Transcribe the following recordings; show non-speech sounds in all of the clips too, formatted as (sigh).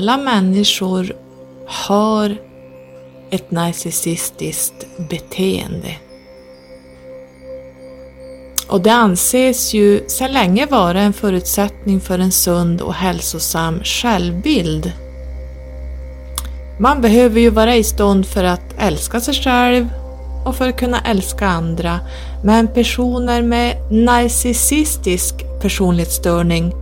alla människor har ett narcissistiskt beteende. Och det anses ju sedan länge vara en förutsättning för en sund och hälsosam självbild. Man behöver ju vara i stånd för att älska sig själv och för att kunna älska andra. Men personer med narcissistisk personlighetsstörning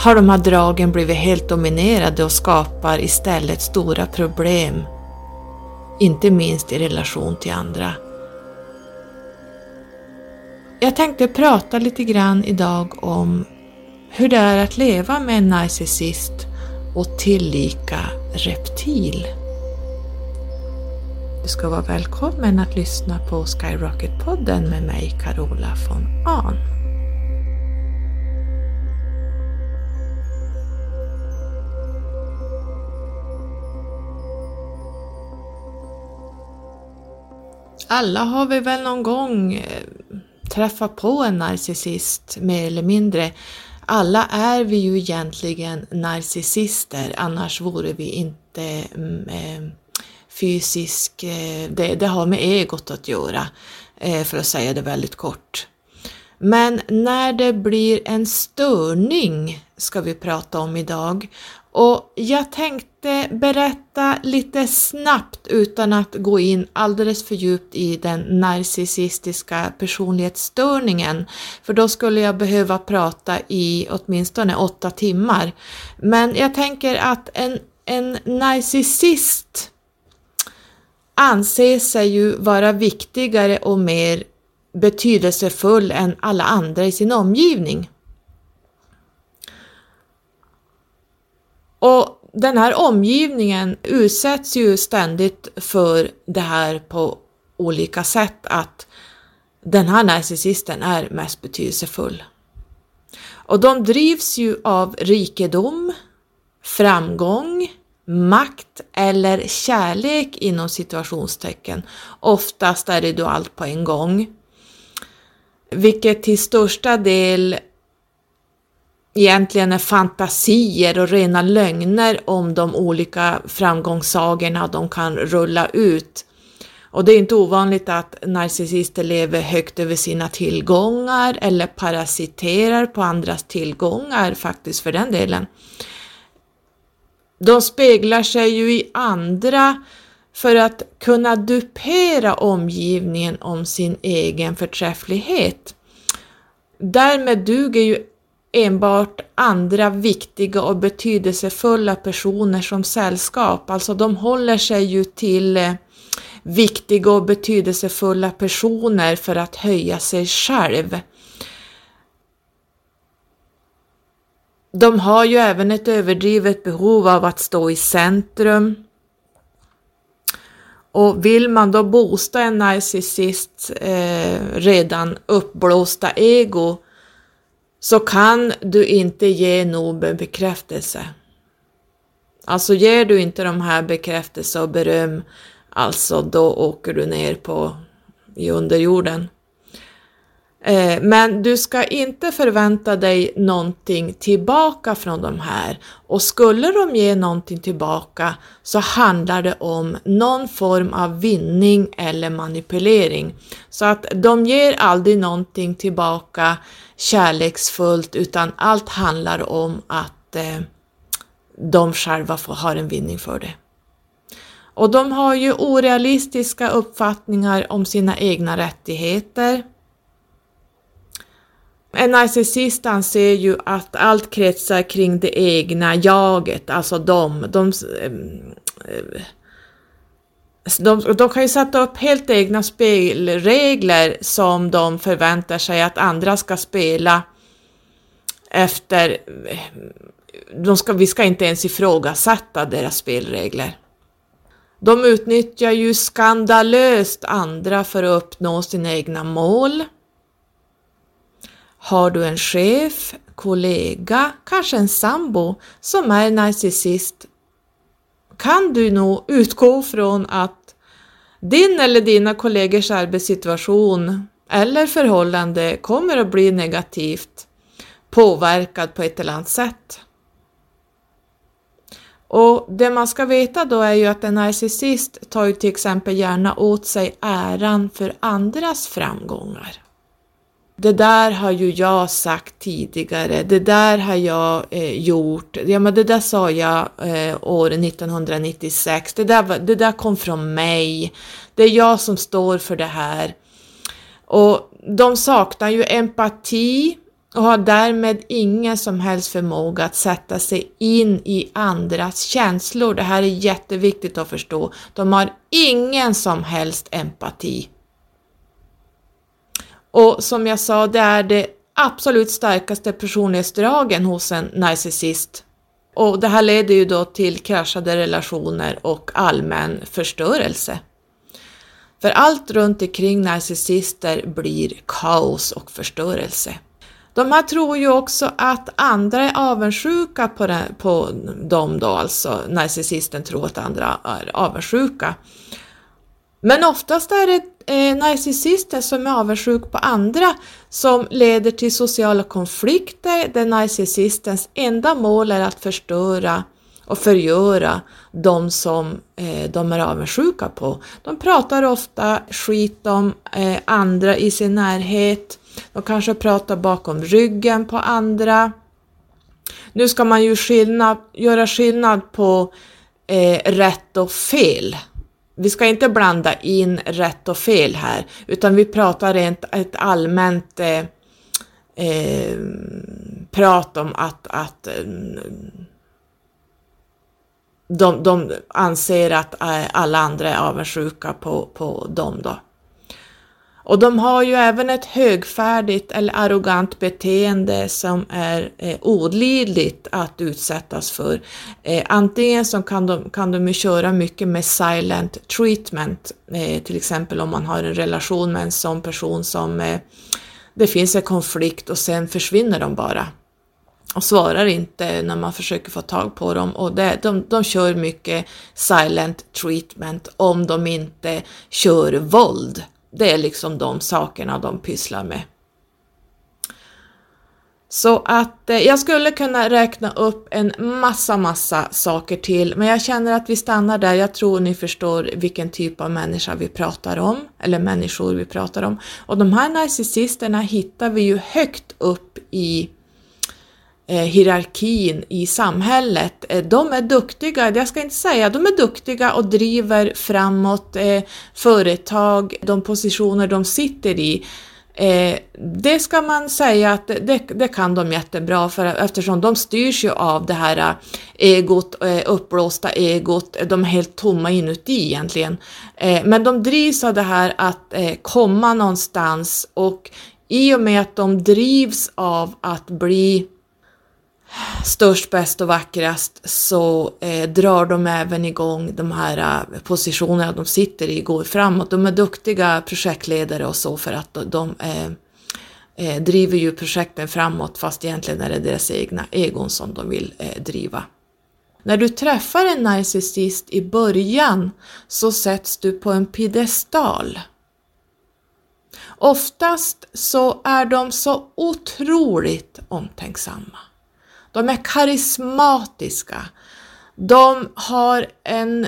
har de här dragen blivit helt dominerade och skapar istället stora problem. Inte minst i relation till andra. Jag tänkte prata lite grann idag om hur det är att leva med en narcissist och tillika reptil. Du ska vara välkommen att lyssna på Skyrocket-podden med mig Carola von Ahn. Alla har vi väl någon gång eh, träffat på en narcissist mer eller mindre. Alla är vi ju egentligen narcissister, annars vore vi inte mm, eh, fysisk, eh, det, det har med egot att göra, för att säga det väldigt kort. Men när det blir en störning ska vi prata om idag och jag tänkte berätta lite snabbt utan att gå in alldeles för djupt i den narcissistiska personlighetsstörningen, för då skulle jag behöva prata i åtminstone åtta timmar. Men jag tänker att en, en narcissist anser sig ju vara viktigare och mer betydelsefull än alla andra i sin omgivning. Och den här omgivningen utsätts ju ständigt för det här på olika sätt att den här narcissisten är mest betydelsefull. Och de drivs ju av rikedom, framgång, makt eller kärlek inom situationstecken. Oftast är det då allt på en gång. Vilket till största del egentligen är fantasier och rena lögner om de olika framgångssagorna de kan rulla ut. Och det är inte ovanligt att narcissister lever högt över sina tillgångar eller parasiterar på andras tillgångar faktiskt för den delen. De speglar sig ju i andra för att kunna dupera omgivningen om sin egen förträfflighet. Därmed duger ju enbart andra viktiga och betydelsefulla personer som sällskap. Alltså de håller sig ju till eh, viktiga och betydelsefulla personer för att höja sig själv. De har ju även ett överdrivet behov av att stå i centrum. Och vill man då boosta en narcissist eh, redan uppblåsta ego så kan du inte ge Nobe bekräftelse. Alltså ger du inte de här bekräftelse och beröm, alltså då åker du ner på i underjorden. Eh, men du ska inte förvänta dig någonting tillbaka från de här och skulle de ge någonting tillbaka så handlar det om någon form av vinning eller manipulering. Så att de ger aldrig någonting tillbaka kärleksfullt utan allt handlar om att eh, de själva får, har en vinning för det. Och de har ju orealistiska uppfattningar om sina egna rättigheter en narcissist anser ju att allt kretsar kring det egna jaget, alltså de, de, de, de kan ju sätta upp helt egna spelregler som de förväntar sig att andra ska spela efter. De ska, vi ska inte ens ifrågasätta deras spelregler. De utnyttjar ju skandalöst andra för att uppnå sina egna mål. Har du en chef, kollega, kanske en sambo som är narcissist kan du nog utgå från att din eller dina kollegors arbetssituation eller förhållande kommer att bli negativt påverkad på ett eller annat sätt. Och det man ska veta då är ju att en narcissist tar ju till exempel gärna åt sig äran för andras framgångar. Det där har ju jag sagt tidigare, det där har jag eh, gjort, ja men det där sa jag eh, år 1996, det där, det där kom från mig, det är jag som står för det här. Och de saknar ju empati och har därmed ingen som helst förmåga att sätta sig in i andras känslor. Det här är jätteviktigt att förstå. De har ingen som helst empati. Och som jag sa, det är det absolut starkaste personlighetsdragen hos en narcissist. Och det här leder ju då till kraschade relationer och allmän förstörelse. För allt runt omkring narcissister blir kaos och förstörelse. De här tror ju också att andra är avundsjuka på, den, på dem då, alltså narcissisten tror att andra är avundsjuka. Men oftast är det eh, narcissisten som är avundsjuk på andra som leder till sociala konflikter där narcissistens enda mål är att förstöra och förgöra de som eh, de är avundsjuka på. De pratar ofta skit om eh, andra i sin närhet, de kanske pratar bakom ryggen på andra. Nu ska man ju skillnad, göra skillnad på eh, rätt och fel. Vi ska inte blanda in rätt och fel här, utan vi pratar rent ett allmänt eh, eh, prat om att, att eh, de, de anser att eh, alla andra är avundsjuka på, på dem då. Och de har ju även ett högfärdigt eller arrogant beteende som är eh, olidligt att utsättas för. Eh, antingen så kan de, kan de ju köra mycket med silent treatment, eh, till exempel om man har en relation med en sån person som eh, det finns en konflikt och sen försvinner de bara och svarar inte när man försöker få tag på dem och det, de, de kör mycket silent treatment om de inte kör våld. Det är liksom de sakerna de pysslar med. Så att eh, jag skulle kunna räkna upp en massa, massa saker till, men jag känner att vi stannar där. Jag tror ni förstår vilken typ av människa vi pratar om, eller människor vi pratar om. Och de här narcissisterna hittar vi ju högt upp i Eh, hierarkin i samhället. Eh, de är duktiga, jag ska inte säga, de är duktiga och driver framåt eh, företag, de positioner de sitter i. Eh, det ska man säga att det, det, kan de jättebra för eftersom de styrs ju av det här eh, egot, uppblåsta egot, de är helt tomma inuti egentligen. Eh, men de drivs av det här att eh, komma någonstans och i och med att de drivs av att bli störst, bäst och vackrast så eh, drar de även igång de här eh, positionerna de sitter i, går framåt. De är duktiga projektledare och så för att de eh, eh, driver ju projekten framåt fast egentligen är det deras egna egon som de vill eh, driva. När du träffar en narcissist i början så sätts du på en piedestal. Oftast så är de så otroligt omtänksamma. De är karismatiska. De har en,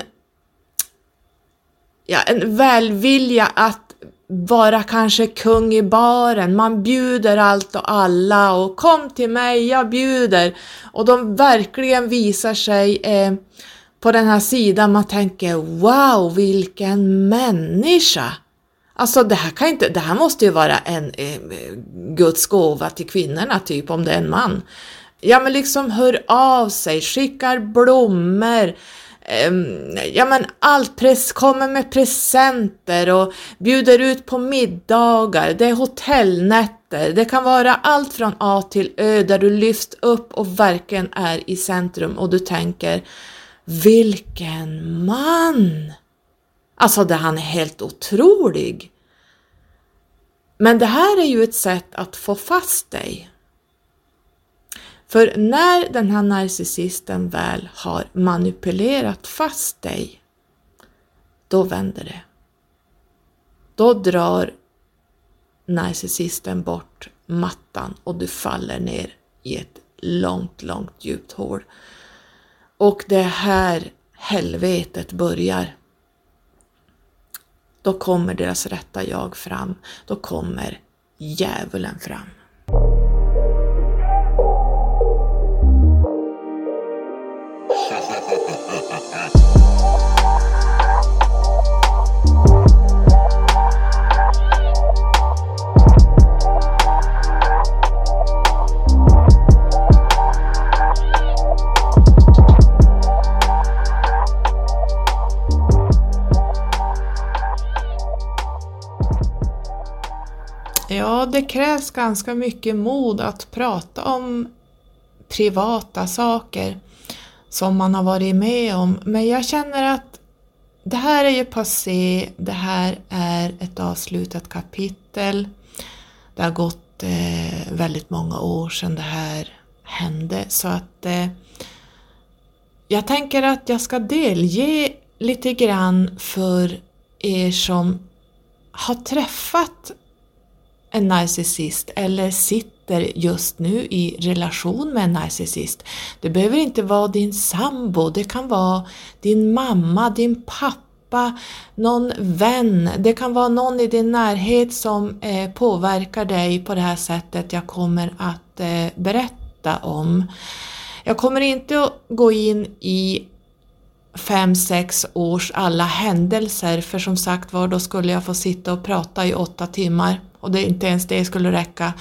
ja, en välvilja att vara kanske kung i baren, man bjuder allt och alla och kom till mig, jag bjuder. Och de verkligen visar sig eh, på den här sidan, man tänker wow vilken människa! Alltså det här, kan inte, det här måste ju vara en eh, eh Guds gåva till kvinnorna typ om det är en man ja men liksom hör av sig, skickar blommor, ehm, ja men allt, press, kommer med presenter och bjuder ut på middagar, det är hotellnätter, det kan vara allt från A till Ö där du lyfts upp och verkligen är i centrum och du tänker vilken man! Alltså det, han är helt otrolig. Men det här är ju ett sätt att få fast dig. För när den här narcissisten väl har manipulerat fast dig, då vänder det. Då drar narcissisten bort mattan och du faller ner i ett långt, långt djupt hål. och det här helvetet börjar. Då kommer deras rätta jag fram. Då kommer djävulen fram. Det krävs ganska mycket mod att prata om privata saker som man har varit med om. Men jag känner att det här är ju passé, det här är ett avslutat kapitel. Det har gått eh, väldigt många år sedan det här hände så att eh, jag tänker att jag ska delge lite grann för er som har träffat en narcissist eller sitter just nu i relation med en narcissist. Det behöver inte vara din sambo, det kan vara din mamma, din pappa, någon vän, det kan vara någon i din närhet som eh, påverkar dig på det här sättet jag kommer att eh, berätta om. Jag kommer inte att gå in i fem, sex års alla händelser för som sagt var då skulle jag få sitta och prata i åtta timmar och det inte ens det skulle räcka.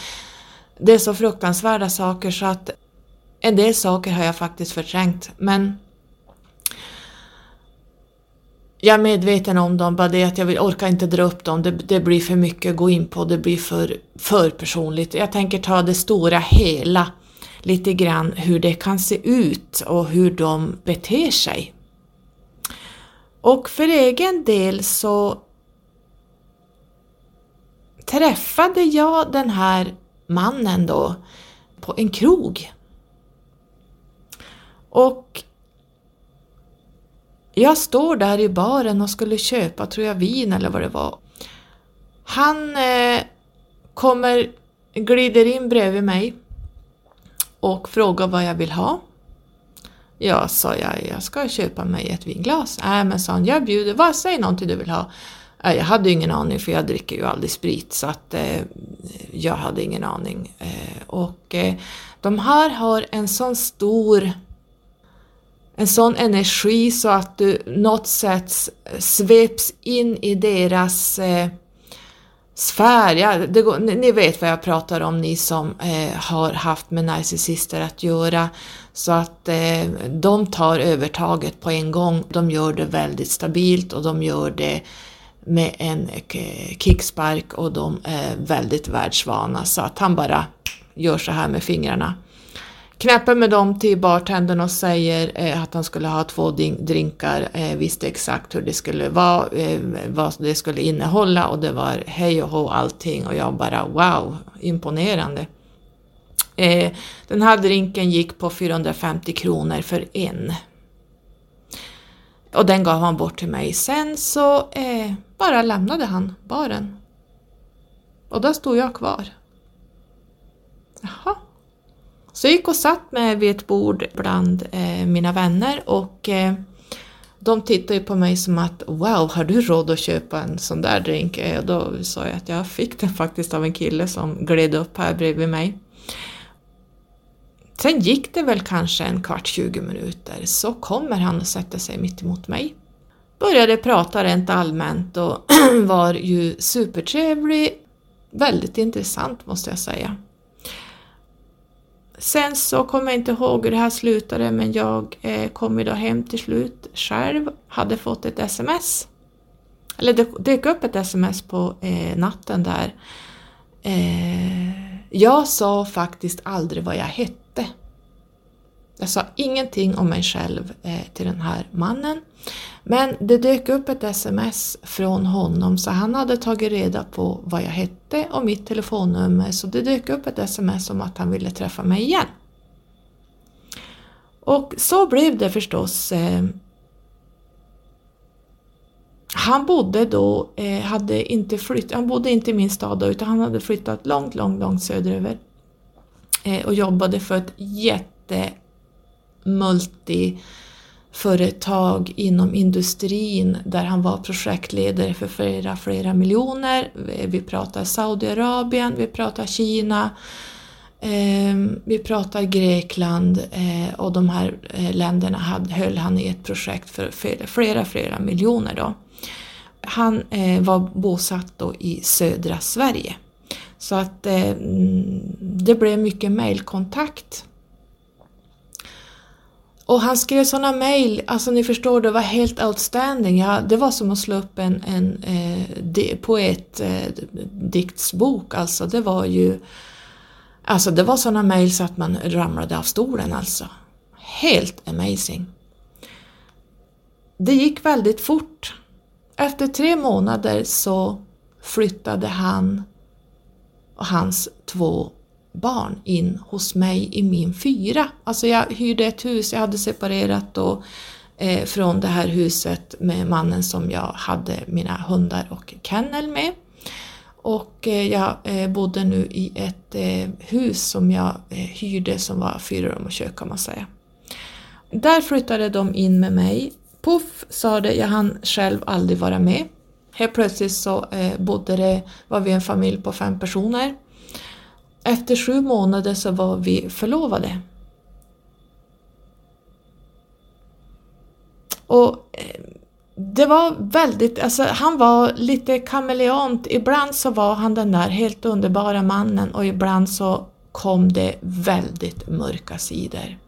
Det är så fruktansvärda saker så att en del saker har jag faktiskt förträngt men jag är medveten om dem, bara det att jag vill, orkar inte dra upp dem, det, det, blir för mycket att gå in på, det blir för, för personligt. Jag tänker ta det stora hela, lite grann hur det kan se ut och hur de beter sig. Och för egen del så träffade jag den här mannen då på en krog. Och jag står där i baren och skulle köpa, tror jag, vin eller vad det var. Han eh, kommer, glider in bredvid mig och frågar vad jag vill ha. Ja, sa jag, jag ska köpa mig ett vinglas. Nej, äh, men sa han, jag bjuder, vad, säg någonting du vill ha. Eh, jag hade ingen aning för jag dricker ju aldrig sprit så att eh, jag hade ingen aning. Eh, och eh, de här har en sån stor en sån energi så att du något sätt sveps in i deras eh, sfär. Ja, det, ni vet vad jag pratar om ni som eh, har haft med narcissister att göra. Så att eh, de tar övertaget på en gång. De gör det väldigt stabilt och de gör det med en eh, kickspark och de är väldigt världsvana så att han bara gör så här med fingrarna. Knäpper med dem till bartendern och säger eh, att han skulle ha två drinkar, eh, visste exakt hur det skulle vara, vad det skulle innehålla och det var hej och hå allting och jag bara wow, imponerande. Den här drinken gick på 450 kronor för en. Och den gav han bort till mig. Sen så eh, bara lämnade han baren. Och där stod jag kvar. Jaha. Så jag gick och satt mig vid ett bord bland eh, mina vänner och eh, de tittade på mig som att wow, har du råd att köpa en sån där drink? Eh, och då sa jag att jag fick den faktiskt av en kille som gled upp här bredvid mig. Sen gick det väl kanske en kvart, 20 minuter, så kommer han och sätter sig mitt emot mig. Började prata rent allmänt och (clears throat) var ju supertrevlig, väldigt intressant måste jag säga. Sen så kommer jag inte ihåg hur det här slutade men jag eh, kom ju då hem till slut själv, hade fått ett sms. Eller det dök upp ett sms på eh, natten där. Eh, jag sa faktiskt aldrig vad jag hette. Jag sa ingenting om mig själv eh, till den här mannen. Men det dök upp ett sms från honom så han hade tagit reda på vad jag hette och mitt telefonnummer så det dök upp ett sms om att han ville träffa mig igen. Och så blev det förstås. Eh, han bodde då, eh, hade inte flyttat, han bodde inte i min stad då, utan han hade flyttat långt, långt, långt söderöver Eh, och jobbade för ett jätte företag inom industrin där han var projektledare för flera, flera miljoner. Eh, vi pratar Saudiarabien, vi pratar Kina, eh, vi pratar Grekland eh, och de här eh, länderna hade, höll han i ett projekt för flera, flera, flera miljoner. Då. Han eh, var bosatt då i södra Sverige. Så att eh, mm, det blev mycket mailkontakt. och han skrev sådana mail, alltså ni förstår det var helt outstanding. Ja, det var som att slå upp en, en eh, poetdiktsbok, eh, alltså det var ju Alltså det var sådana mail så att man ramlade av stolen alltså. Helt amazing. Det gick väldigt fort. Efter tre månader så flyttade han och hans två barn in hos mig i min fyra. Alltså jag hyrde ett hus, jag hade separerat då eh, från det här huset med mannen som jag hade mina hundar och kennel med. Och eh, jag eh, bodde nu i ett eh, hus som jag eh, hyrde som var fyra rum och kök kan man säga. Där flyttade de in med mig. Puff sa det, jag hann själv aldrig vara med. Helt plötsligt så eh, bodde det, var vi en familj på fem personer efter sju månader så var vi förlovade. Och eh, det var väldigt, alltså han var lite kameleont. Ibland så var han den där helt underbara mannen och ibland så kom det väldigt mörka sidor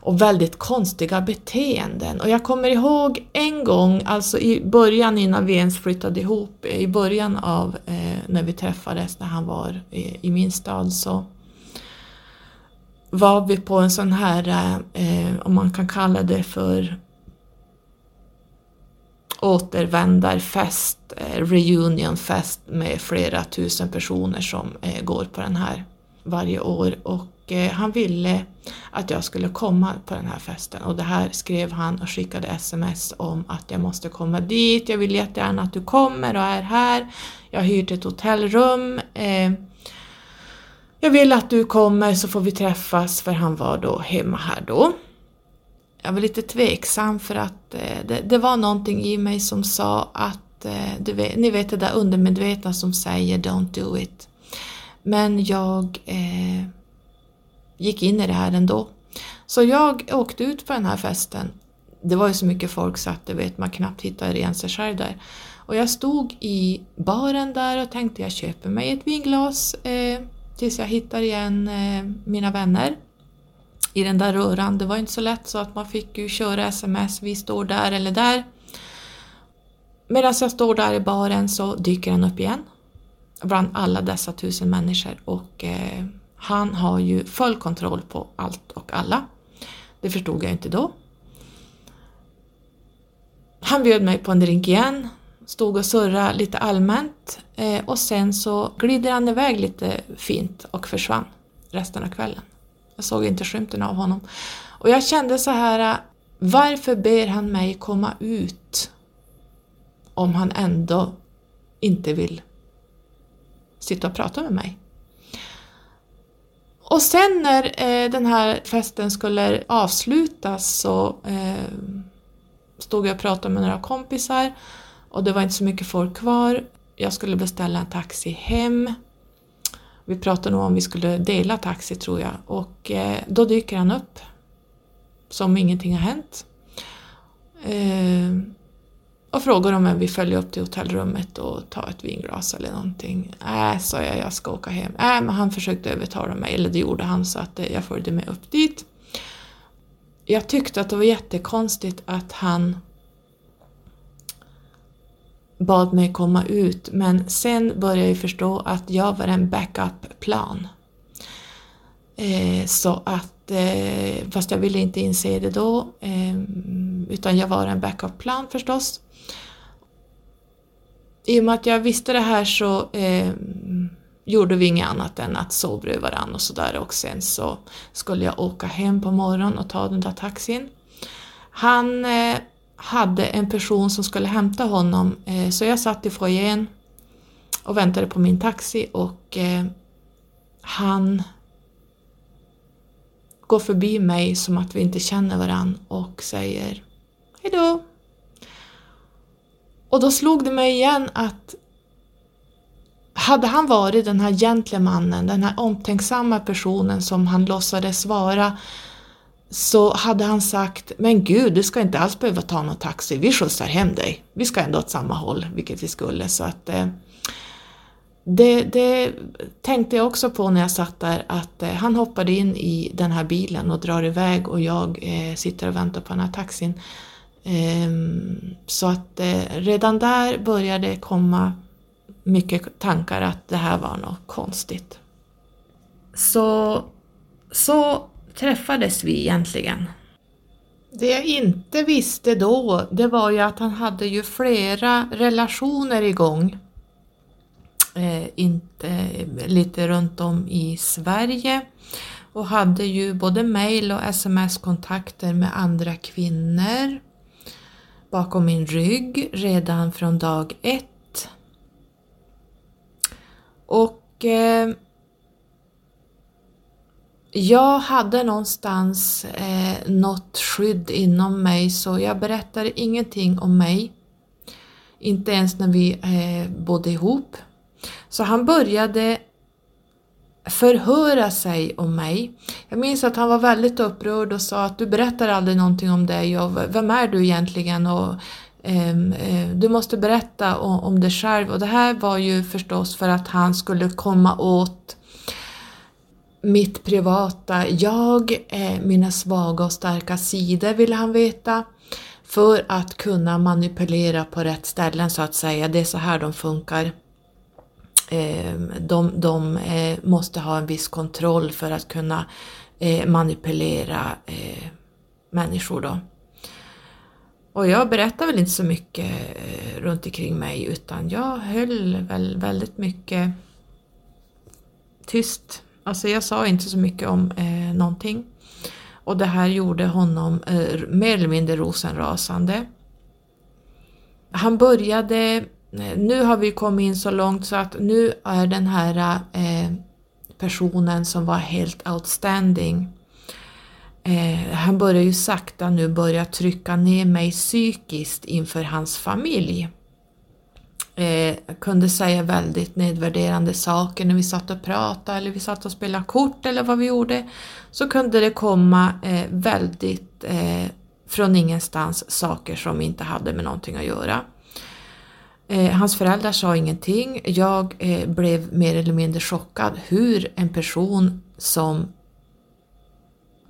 och väldigt konstiga beteenden. Och jag kommer ihåg en gång, alltså i början innan vi ens flyttade ihop, i början av eh, när vi träffades när han var i, i, min stad så var vi på en sån här, eh, om man kan kalla det för återvändarfest, eh, reunionfest med flera tusen personer som eh, går på den här varje år och Eh, han ville att jag skulle komma på den här festen och det här skrev han och skickade sms om att jag måste komma dit, jag vill jättegärna att du kommer och är här, jag har hyrt ett hotellrum, eh, jag vill att du kommer så får vi träffas för han var då hemma här då. Jag var lite tveksam för att eh, det, det, var någonting i mig som sa att, vet, ni vet det där undermedvetna som säger don't do it. Men jag eh, gick in i det här ändå. Så jag åkte ut på den här festen. Det var ju så mycket folk så att det vet man knappt hittade igen sig själv där. Och jag stod i baren där och tänkte jag köper mig ett vinglas eh, tills jag hittar igen eh, mina vänner i den där röran. Det var inte så lätt så att man fick ju köra sms, vi står där eller där. Medan jag står där i baren så dyker han upp igen bland alla dessa tusen människor och eh, han har ju full kontroll på allt och alla. Det förstod jag inte då. Han bjöd mig på en drink igen, stod och surrade lite allmänt eh, och sen så glider han iväg lite fint och försvann resten av kvällen. Jag såg inte skymten av honom. Och jag kände så här, varför ber han mig komma ut om han ändå inte vill sitta och prata med mig? Och sen när eh, den här festen skulle avslutas så eh, stod jag och pratade med några kompisar och det var inte så mycket folk kvar. Jag skulle beställa en taxi hem. Vi pratade nog om vi skulle dela taxi tror jag och eh, då dyker han upp som ingenting har hänt. Eh, och frågar om jag vill följa upp till hotellrummet och ta ett vinglas eller någonting. Äh, sa jag, jag ska åka hem. Äh, men han försökte övertala mig, eller det gjorde han, så att eh, jag följde med upp dit. Jag tyckte att det var jättekonstigt att han bad mig komma ut, men sen började jag förstå att jag var en backup-plan. Eh, så att, eh, fast jag ville inte inse det då, eh, utan jag var en backup-plan förstås i och med att jag visste det här så eh, gjorde vi inget annat än att sova bredvid varandra och sådär och sen så skulle jag åka hem på morgonen och ta den där taxin. Han eh, hade en person som skulle hämta honom eh, så jag satt i foajén och väntade på min taxi och eh, han går förbi mig som att vi inte känner varandra och säger Hejdå! Och då slog det mig igen att hade han varit den här gentlemannen, den här omtänksamma personen som han låtsades vara, så hade han sagt Men gud, du ska inte alls behöva ta någon taxi, vi skjutsar hem dig. Vi ska ändå åt samma håll, vilket vi skulle. Så att, eh, det, det, tänkte jag också på när jag satt där, att eh, han hoppade in i den här bilen och drar iväg och jag eh, sitter och väntar på den här taxin. Ehm, så att eh, redan där började det komma mycket tankar att det här var något konstigt. Så, så träffades vi egentligen. Det jag inte visste då, det var ju att han hade ju flera relationer igång. Eh, inte, lite runt om i Sverige och hade ju både mail och sms-kontakter med andra kvinnor bakom min rygg redan från dag ett. Och eh, jag hade någonstans eh, något skydd inom mig så jag berättade ingenting om mig. Inte ens när vi eh, bodde ihop. Så han började förhöra sig om mig. Jag minns att han var väldigt upprörd och sa att du berättar aldrig någonting om dig och vem är du egentligen och ehm, eh, du måste berätta om, om dig själv och det här var ju förstås för att han skulle komma åt mitt privata jag, eh, mina svaga och starka sidor ville han veta för att kunna manipulera på rätt ställen så att säga. Det är så här de funkar. Ehm, de, de eh, måste ha en viss kontroll för att kunna eh, manipulera eh, människor då. Och jag berättade väl inte så mycket runt omkring mig utan jag höll väl väldigt mycket tyst. Alltså jag sa inte så mycket om eh, någonting. Och det här gjorde honom eh, mer eller mindre rosenrasande. Han började nu har vi kommit in så långt så att nu är den här eh, personen som var helt outstanding eh, han börjar ju sakta nu börja trycka ner mig psykiskt inför hans familj. Eh, kunde säga väldigt nedvärderande saker när vi satt och pratade eller vi satt och spelade kort eller vad vi gjorde. Så kunde det komma eh, väldigt eh, från ingenstans saker som inte hade med någonting att göra. Eh, hans föräldrar sa ingenting. Jag eh, blev mer eller mindre chockad hur en person som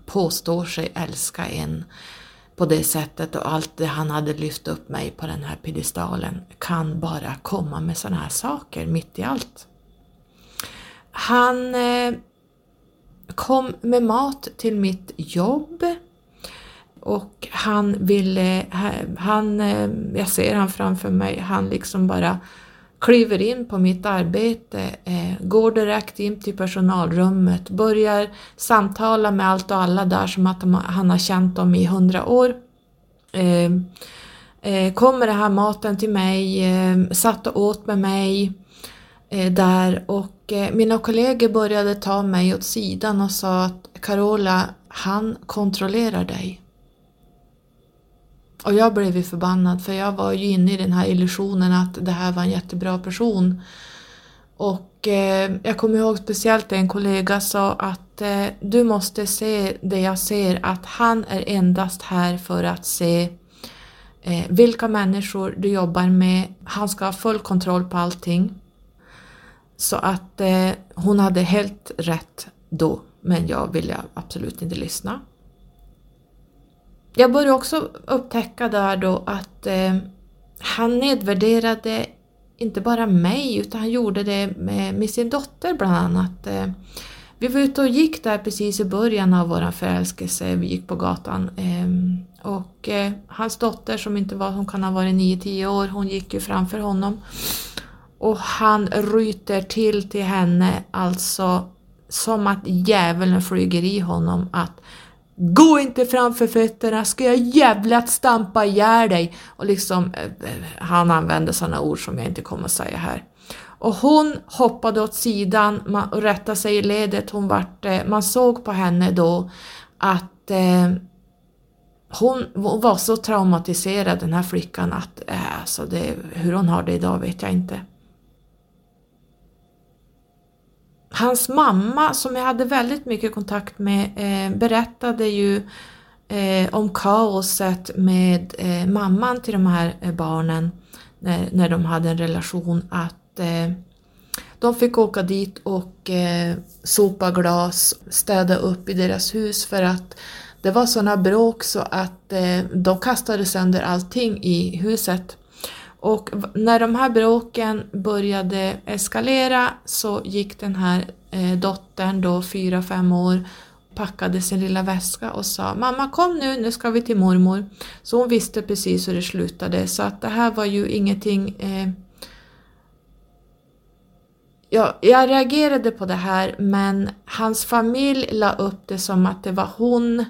påstår sig älska en på det sättet och allt det han hade lyft upp mig på den här piedestalen kan bara komma med sådana här saker mitt i allt. Han eh, kom med mat till mitt jobb och han ville, han, jag ser han framför mig, han liksom bara kliver in på mitt arbete, eh, går direkt in till personalrummet, börjar samtala med allt och alla där som att han har känt dem i hundra år. Eh, eh, kommer det här maten till mig, satt och åt med mig där och mina kollegor började ta mig åt sidan och sa att Carola, han kontrollerar dig. Och jag blev ju förbannad för jag var ju inne i den här illusionen att det här var en jättebra person. Och eh, jag kommer ihåg speciellt en kollega sa att eh, du måste se det jag ser, att han är endast här för att se eh, vilka människor du jobbar med. Han ska ha full kontroll på allting. Så att eh, hon hade helt rätt då, men jag ville absolut inte lyssna jag började också upptäcka där då att eh, han nedvärderade inte bara mig utan han gjorde det med, med sin dotter bland annat. Eh, vi var ute och gick där precis i början av vår förälskelse, vi gick på gatan. Eh, och eh, hans dotter som inte var, hon kan ha varit 9-10 år, hon gick ju framför honom. Och han ryter till till henne, alltså som att djävulen flyger i honom att Gå inte framför fötterna, ska jag jävlat stampa ihjäl dig? Och liksom, eh, eh, han använde sådana ord som jag inte kommer att säga här. Och hon hoppade åt sidan och rättade sig i ledet. Hon vart, eh, man såg på henne då att eh, hon var så traumatiserad den här flickan att eh, alltså det, hur hon har det idag vet jag inte. Hans mamma som jag hade väldigt mycket kontakt med eh, berättade ju eh, om kaoset med eh, mamman till de här eh, barnen när, när de hade en relation att eh, de fick åka dit och eh, sopa glas, städa upp i deras hus för att det var sådana bråk så att eh, de kastade sönder allting i huset. Och när de här bråken började eskalera så gick den här eh, dottern då, fyra fem år, packade sin lilla väska och sa Mamma kom nu, nu ska vi till mormor. Så hon visste precis hur det slutade så att det här var ju ingenting eh, Ja, jag reagerade på det här men hans familj la upp det som att det var hon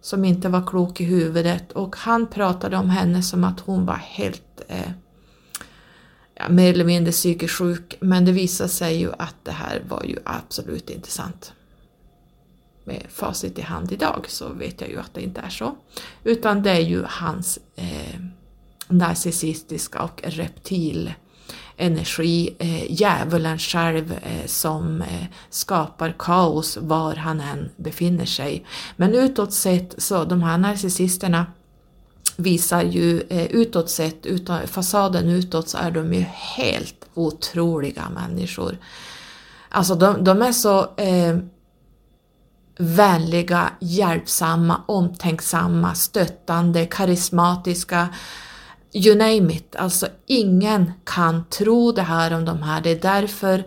som inte var klok i huvudet och han pratade om henne som att hon var helt eh, ja, mer eller mindre psykiskt sjuk men det visade sig ju att det här var ju absolut inte sant. Med facit i hand idag så vet jag ju att det inte är så. Utan det är ju hans eh, narcissistiska och reptil energi, eh, djävulen själv eh, som eh, skapar kaos var han än befinner sig. Men utåt sett så de här narcissisterna visar ju eh, utåt sett, utan, fasaden utåt så är de ju helt otroliga människor. Alltså de, de är så eh, vänliga, hjälpsamma, omtänksamma, stöttande, karismatiska, you name it, alltså ingen kan tro det här om de här. Det är därför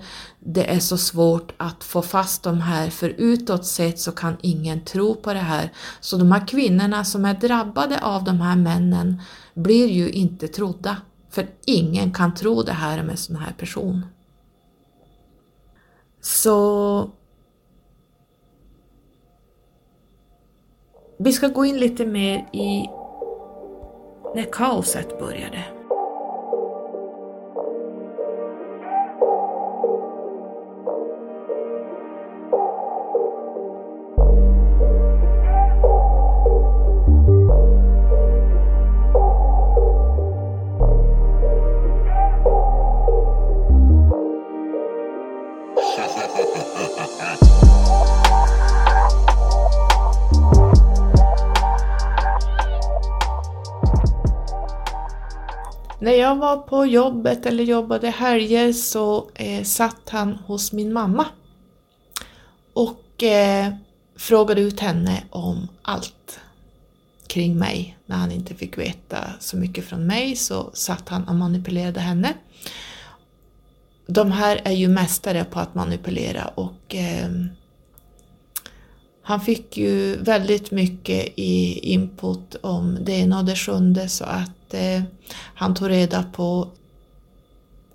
det är så svårt att få fast de här, för utåt sett så kan ingen tro på det här. Så de här kvinnorna som är drabbade av de här männen blir ju inte trodda, för ingen kan tro det här om en sån här person. Så vi ska gå in lite mer i när kaoset började. När jag var på jobbet eller jobbade helger så eh, satt han hos min mamma och eh, frågade ut henne om allt kring mig. När han inte fick veta så mycket från mig så satt han och manipulerade henne. De här är ju mästare på att manipulera och eh, han fick ju väldigt mycket i input om det ena och det sjunde så att eh, han tog reda på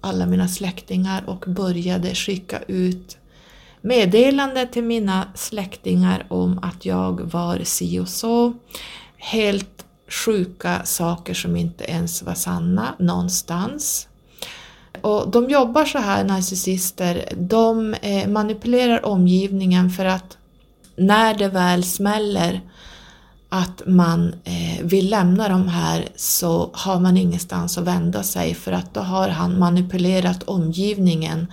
alla mina släktingar och började skicka ut meddelanden till mina släktingar om att jag var si och så. Helt sjuka saker som inte ens var sanna någonstans. Och de jobbar så här, narcissister, de eh, manipulerar omgivningen för att när det väl smäller att man eh, vill lämna de här så har man ingenstans att vända sig för att då har han manipulerat omgivningen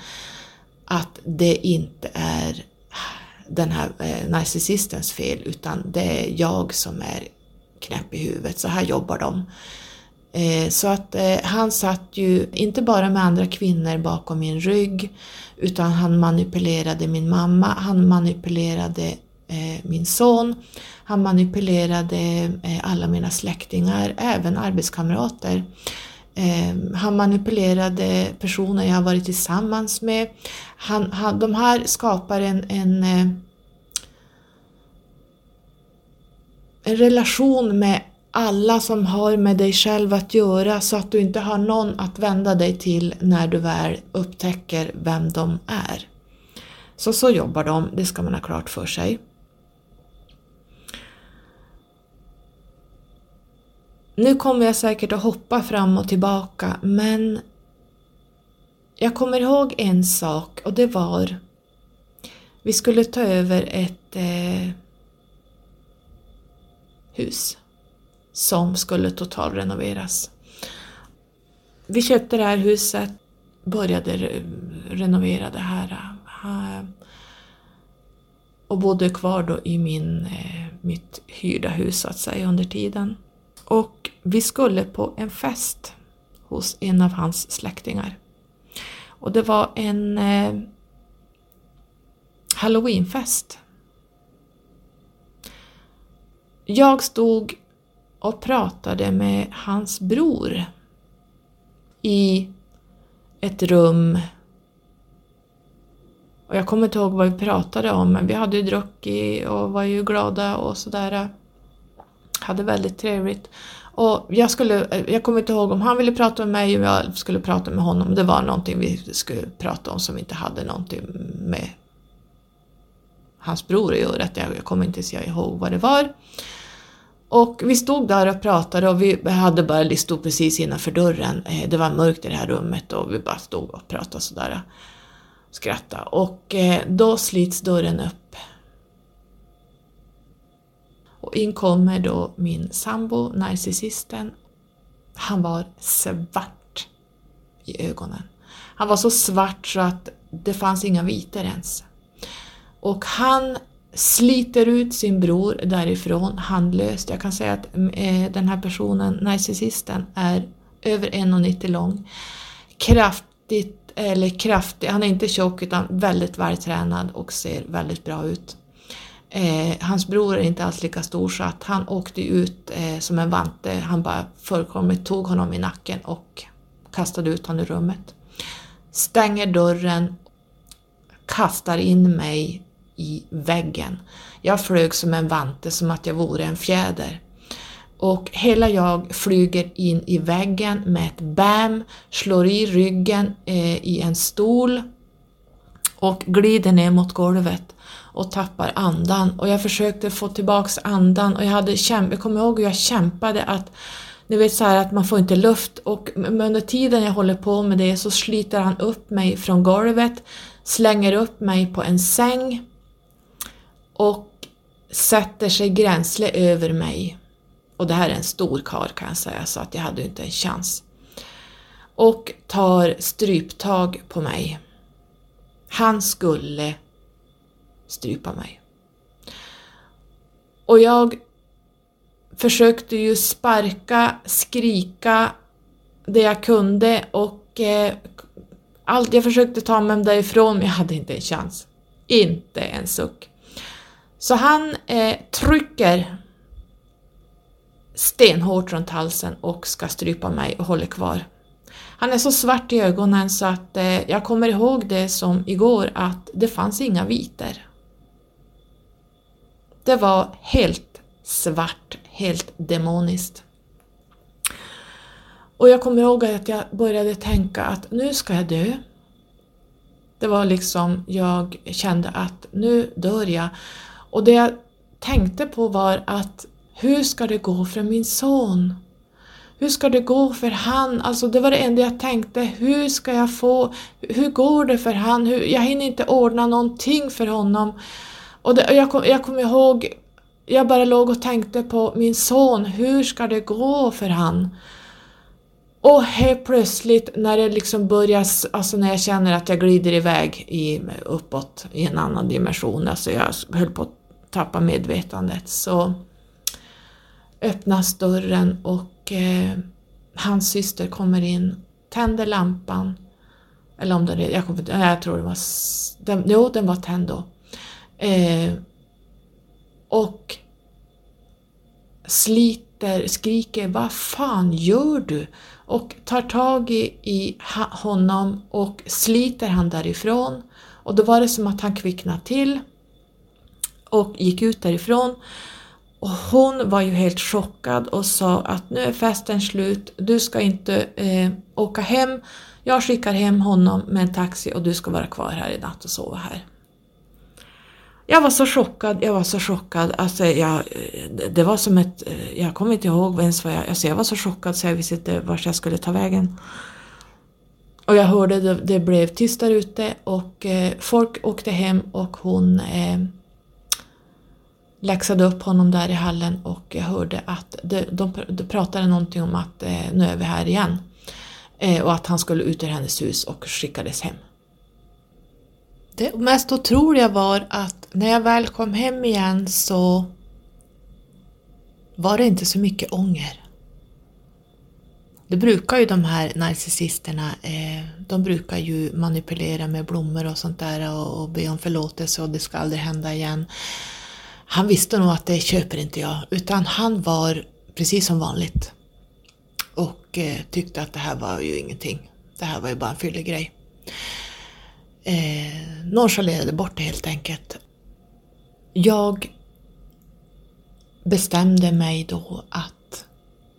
att det inte är den här eh, narcissistens fel utan det är jag som är knäpp i huvudet. Så här jobbar de. Eh, så att eh, han satt ju inte bara med andra kvinnor bakom min rygg utan han manipulerade min mamma, han manipulerade Eh, min son. Han manipulerade eh, alla mina släktingar, även arbetskamrater. Ehm, han manipulerade personer jag har varit tillsammans med. Han, han, de här skapar en, en, eh, en relation med alla som har med dig själv att göra så att du inte har någon att vända dig till när du väl upptäcker vem de är. Så så jobbar de, det ska man ha klart för sig. Nu kommer jag säkert att hoppa fram och tillbaka men jag kommer ihåg en sak och det var vi skulle ta över ett eh, hus som skulle totalrenoveras. Vi köpte det här huset, började renovera det här eh, och bodde kvar då i min, eh, mitt hyrda hus så att säga under tiden. Och vi skulle på en fest hos en av hans släktingar. Och det var en eh, halloweenfest. Jag stod och pratade med hans bror i ett rum och jag kommer inte ihåg vad vi pratade om, men vi hade ju druckit och var ju glada och sådär. Hade väldigt trevligt. Och jag, skulle, jag kommer inte ihåg om han ville prata med mig och jag skulle prata med honom. Det var någonting vi skulle prata om som inte hade någonting med hans bror att göra. Jag kommer inte ihåg vad det var. Och vi stod där och pratade och vi hade bara stod precis innanför dörren. Eh, det var mörkt i det här rummet och vi bara stod och pratade sådär skratta och eh, då slits dörren upp. Och in kommer då min sambo, narcissisten. Han var svart i ögonen. Han var så svart så att det fanns inga vitor ens. Och han sliter ut sin bror därifrån handlöst. Jag kan säga att eh, den här personen, narcissisten, är över 1,90 lång. Kraftigt eller kraftig, han är inte tjock utan väldigt vältränad och ser väldigt bra ut. Eh, hans bror är inte alls lika stor så att han åkte ut eh, som en vante. Han bara förekommit tog honom i nacken och kastade ut honom ur rummet. Stänger dörren, kastar in mig i väggen. Jag flög som en vante, som att jag vore en fjäder och hela jag flyger in i väggen med ett bam, slår i ryggen eh, i en stol och glider ner mot golvet och tappar andan. Och jag försökte få tillbaks andan och jag, hade kämpat, jag kommer ihåg hur jag kämpade att ni vet så här att man får inte luft och under tiden jag håller på med det så sliter han upp mig från golvet, slänger upp mig på en säng och sätter sig gränsle över mig. Och det här är en stor kar kan jag säga, så att jag hade inte en chans. Och tar stryptag på mig. Han skulle strypa mig. Och jag försökte ju sparka, skrika det jag kunde och eh, allt, jag försökte ta mig därifrån men jag hade inte en chans. Inte en suck. Så han eh, trycker stenhårt runt halsen och ska strypa mig och håller kvar. Han är så svart i ögonen så att eh, jag kommer ihåg det som igår att det fanns inga viter. Det var helt svart, helt demoniskt. Och jag kommer ihåg att jag började tänka att nu ska jag dö. Det var liksom, jag kände att nu dör jag. Och det jag tänkte på var att hur ska det gå för min son? Hur ska det gå för han? Alltså det var det enda jag tänkte. Hur ska jag få... Hur går det för han? Hur, jag hinner inte ordna någonting för honom. Och, det, och jag, kom, jag kommer ihåg, jag bara låg och tänkte på min son. Hur ska det gå för han? Och helt plötsligt när det liksom börjar, alltså när jag känner att jag glider iväg i, uppåt i en annan dimension, alltså jag höll på att tappa medvetandet, så öppnas dörren och eh, hans syster kommer in, tänder lampan. Eller om den jag, kommer, jag tror det var, den, jo den var tänd då. Eh, och sliter, skriker vad fan gör du? Och tar tag i, i honom och sliter han därifrån. Och då var det som att han kvicknade till och gick ut därifrån. Och hon var ju helt chockad och sa att nu är festen slut, du ska inte eh, åka hem, jag skickar hem honom med en taxi och du ska vara kvar här i natt och sova här. Jag var så chockad, jag var så chockad. Alltså jag, det var som ett, jag kommer inte ihåg ens vad jag, alltså jag var så chockad så jag visste inte vart jag skulle ta vägen. Och jag hörde det, det blev tyst där ute och eh, folk åkte hem och hon eh, läxade upp honom där i hallen och jag hörde att de, de, de pratade någonting om att eh, nu är vi här igen. Eh, och att han skulle ut ur hennes hus och skickades hem. Det mest otroliga var att när jag väl kom hem igen så var det inte så mycket ånger. Det brukar ju de här narcissisterna, eh, de brukar ju manipulera med blommor och sånt där och, och be om förlåtelse och det ska aldrig hända igen. Han visste nog att det köper inte jag, utan han var precis som vanligt. Och eh, tyckte att det här var ju ingenting. Det här var ju bara en fyllig grej. Eh, nonchalerade bort det helt enkelt. Jag bestämde mig då att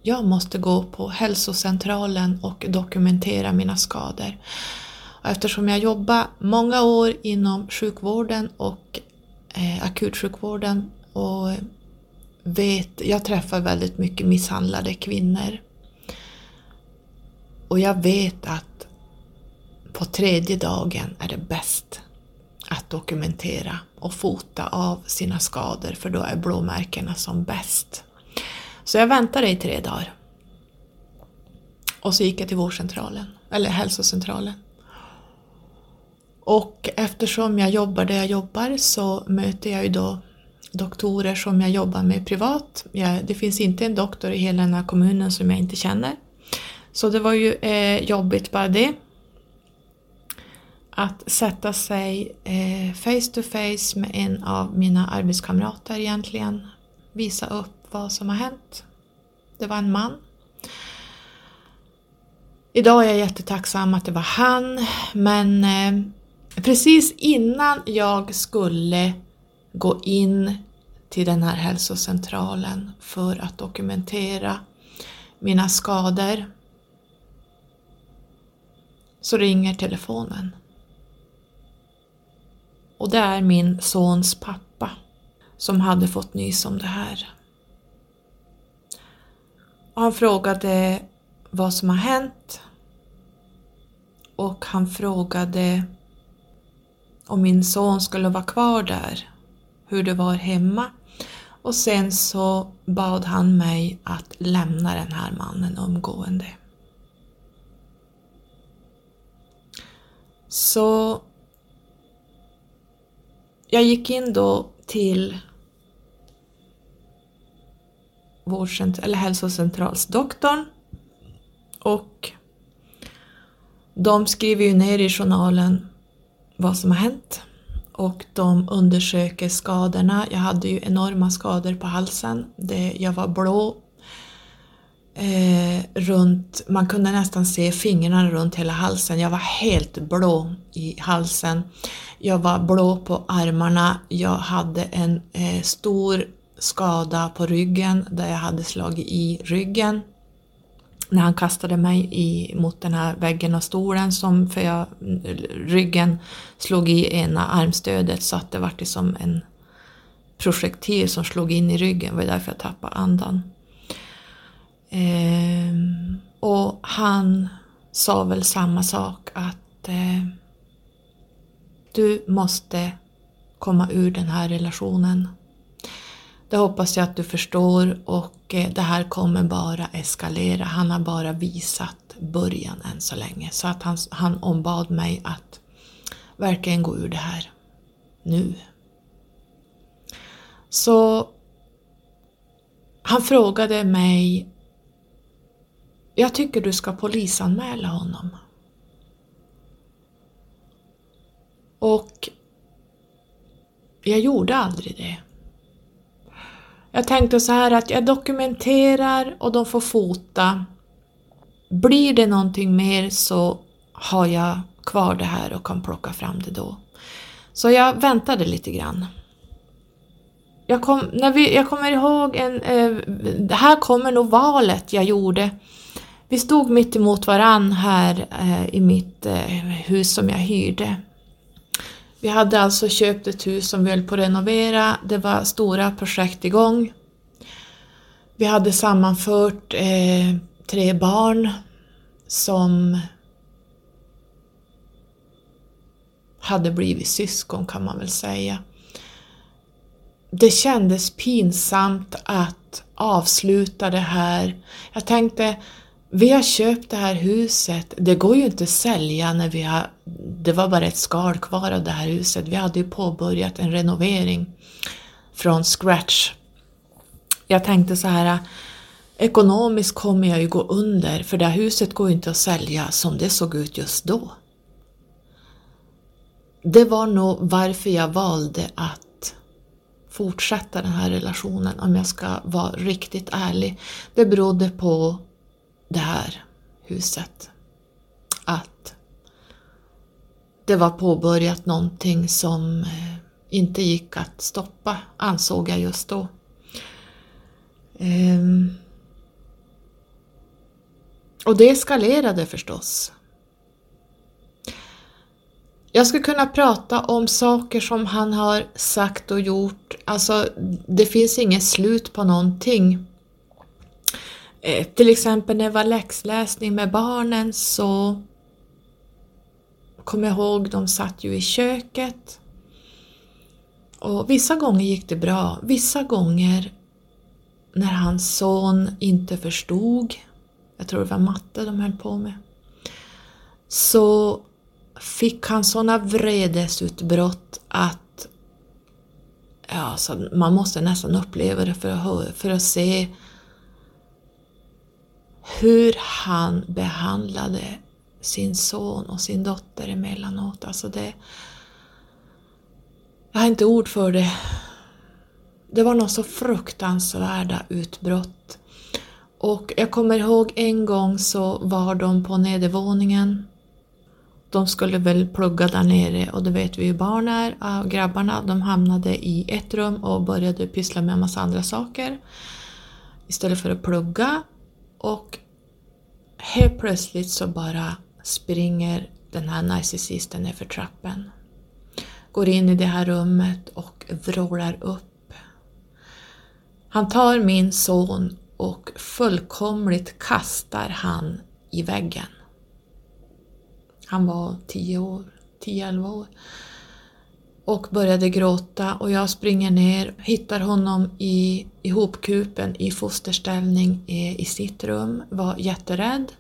jag måste gå på hälsocentralen och dokumentera mina skador. eftersom jag jobbade många år inom sjukvården och eh, akutsjukvården och vet, jag träffar väldigt mycket misshandlade kvinnor. Och jag vet att på tredje dagen är det bäst att dokumentera och fota av sina skador för då är blåmärkena som bäst. Så jag väntade i tre dagar. Och så gick jag till vårdcentralen, eller hälsocentralen. Och eftersom jag jobbar där jag jobbar så möter jag ju då doktorer som jag jobbar med privat. Jag, det finns inte en doktor i hela den här kommunen som jag inte känner. Så det var ju eh, jobbigt bara det. Att sätta sig eh, face to face med en av mina arbetskamrater egentligen. Visa upp vad som har hänt. Det var en man. Idag är jag jättetacksam att det var han, men eh, precis innan jag skulle gå in till den här hälsocentralen för att dokumentera mina skador så ringer telefonen. Och det är min sons pappa som hade fått nys om det här. Och han frågade vad som har hänt och han frågade om min son skulle vara kvar där, hur det var hemma och sen så bad han mig att lämna den här mannen omgående. Så jag gick in då till vårdcentral, eller hälsocentralsdoktorn och de skriver ju ner i journalen vad som har hänt och de undersöker skadorna. Jag hade ju enorma skador på halsen. Det, jag var blå eh, runt, man kunde nästan se fingrarna runt hela halsen. Jag var helt blå i halsen. Jag var blå på armarna. Jag hade en eh, stor skada på ryggen där jag hade slagit i ryggen när han kastade mig i, mot den här väggen och stolen som för jag, ryggen slog i ena armstödet så att det var som en projektil som slog in i ryggen, det var därför jag tappade andan. Eh, och han sa väl samma sak att eh, du måste komma ur den här relationen. Det hoppas jag att du förstår och eh, det här kommer bara eskalera. Han har bara visat början än så länge. Så att han, han ombad mig att verkligen gå ur det här nu. Så han frågade mig jag tycker du ska polisanmäla honom. Och jag gjorde aldrig det. Jag tänkte så här att jag dokumenterar och de får fota. Blir det någonting mer så har jag kvar det här och kan plocka fram det då. Så jag väntade lite grann. Jag, kom, när vi, jag kommer ihåg en, eh, det här kommer nog valet jag gjorde. Vi stod mitt emot varann här eh, i mitt eh, hus som jag hyrde. Vi hade alltså köpt ett hus som vi höll på att renovera. Det var stora projekt igång. Vi hade sammanfört eh, tre barn som hade blivit syskon kan man väl säga. det kändes pinsamt att avsluta det här. Jag tänkte, vi har köpt det här huset, det går ju inte att sälja när vi har, det var bara ett skal kvar av det här huset. Vi hade ju påbörjat en renovering från scratch. Jag tänkte så här, ekonomiskt kommer jag ju gå under för det här huset går ju inte att sälja som det såg ut just då. Det var nog varför jag valde att fortsätta den här relationen om jag ska vara riktigt ärlig. Det berodde på det här huset. Att det var påbörjat någonting som eh, inte gick att stoppa, ansåg jag just då. Ehm. Och det eskalerade förstås. Jag skulle kunna prata om saker som han har sagt och gjort. Alltså, det finns inget slut på någonting. Eh, till exempel när det var läxläsning med barnen så kom jag ihåg, de satt ju i köket. Och vissa gånger gick det bra, vissa gånger när hans son inte förstod, jag tror det var matte de höll på med, så fick han sådana vredesutbrott att ja, så man måste nästan uppleva det för att, för att se hur han behandlade sin son och sin dotter emellanåt. Alltså det, jag har inte ord för det. Det var något så fruktansvärda utbrott. Och jag kommer ihåg en gång så var de på nedervåningen. De skulle väl plugga där nere och det vet vi ju barn är. Grabbarna de hamnade i ett rum och började pyssla med en massa andra saker istället för att plugga. Och helt plötsligt så bara springer den här narcissisten ner för trappen. Går in i det här rummet och vrålar upp. Han tar min son och fullkomligt kastar han i väggen. Han var 10 år, 10-11 år och började gråta och jag springer ner, hittar honom i ihopkupen i fosterställning eh, i sitt rum, var jätterädd.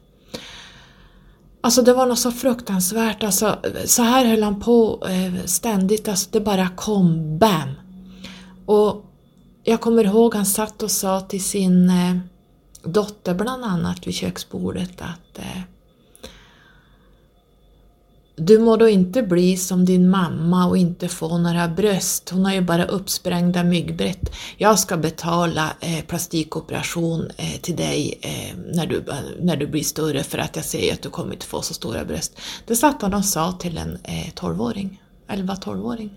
Alltså det var något så fruktansvärt, alltså, så här höll han på eh, ständigt, alltså det bara kom BAM! Och jag kommer ihåg han satt och sa till sin eh, dotter bland annat vid köksbordet att eh, du må då inte bli som din mamma och inte få några bröst, hon har ju bara uppsprängda myggbrett. Jag ska betala eh, plastikoperation eh, till dig eh, när, du, när du blir större för att jag ser att du kommer inte få så stora bröst. Det satt han och sa till en eh, 12-åring, 11-12-åring.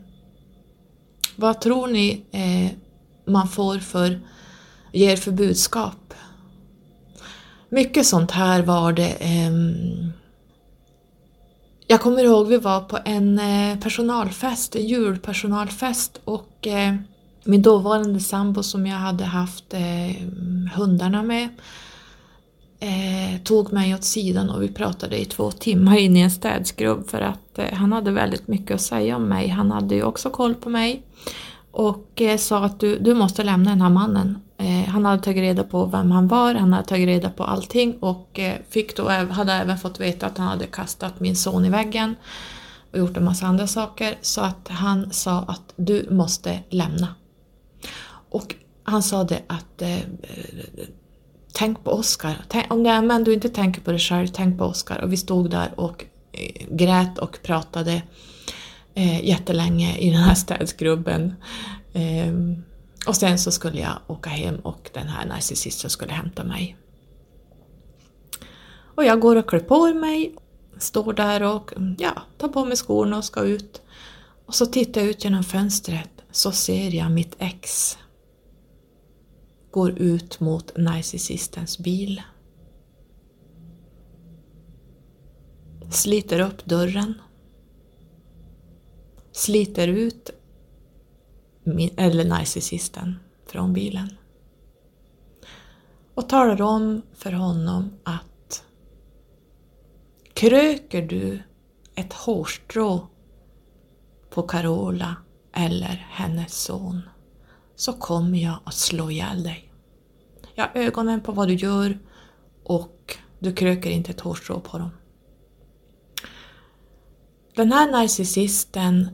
Vad tror ni eh, man får för, ger för budskap? Mycket sånt här var det ehm, jag kommer ihåg vi var på en eh, personalfest, en julpersonalfest och eh, min dåvarande sambo som jag hade haft eh, hundarna med tog mig åt sidan och vi pratade i två timmar in i en städskrubb för att han hade väldigt mycket att säga om mig. Han hade ju också koll på mig och eh, sa att du, du måste lämna den här mannen. Eh, han hade tagit reda på vem han var, han hade tagit reda på allting och eh, fick då, hade även fått veta att han hade kastat min son i väggen och gjort en massa andra saker så att han sa att du måste lämna. Och han sa det att eh, tänk på Oskar. Om det är men du inte tänker på dig själv, tänk på Oskar. Och vi stod där och eh, grät och pratade eh, jättelänge i den här städskrubben. Eh, och sen så skulle jag åka hem och den här narcissisten skulle hämta mig. Och jag går och klär på mig, står där och ja, tar på mig skorna och ska ut. Och så tittar jag ut genom fönstret så ser jag mitt ex går ut mot narcissistens bil. Sliter upp dörren. Sliter ut eller narcissisten från bilen. Och talar om för honom att kröker du ett hårstrå på Carola eller hennes son, så kommer jag att slå ihjäl dig. Jag har ögonen på vad du gör och du kröker inte ett hårstrå på dem. Den här narcissisten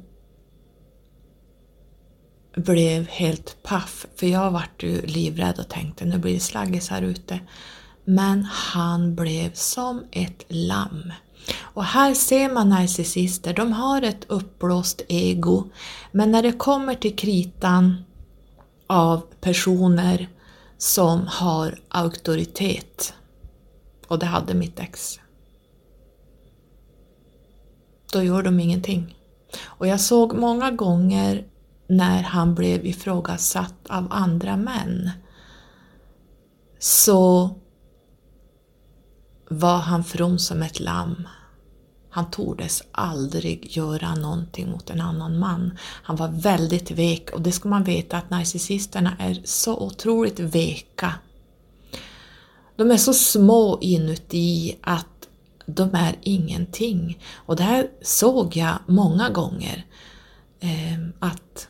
blev helt paff, för jag vart ju livrädd och tänkte nu blir det slaggis här ute. Men han blev som ett lamm. Och här ser man narcissister, de har ett uppblåst ego, men när det kommer till kritan av personer som har auktoritet, och det hade mitt ex, då gör de ingenting. Och jag såg många gånger när han blev ifrågasatt av andra män så var han from som ett lamm. Han tordes aldrig göra någonting mot en annan man. Han var väldigt vek och det ska man veta att narcissisterna är så otroligt veka. De är så små inuti att de är ingenting. Och det här såg jag många gånger. Eh, att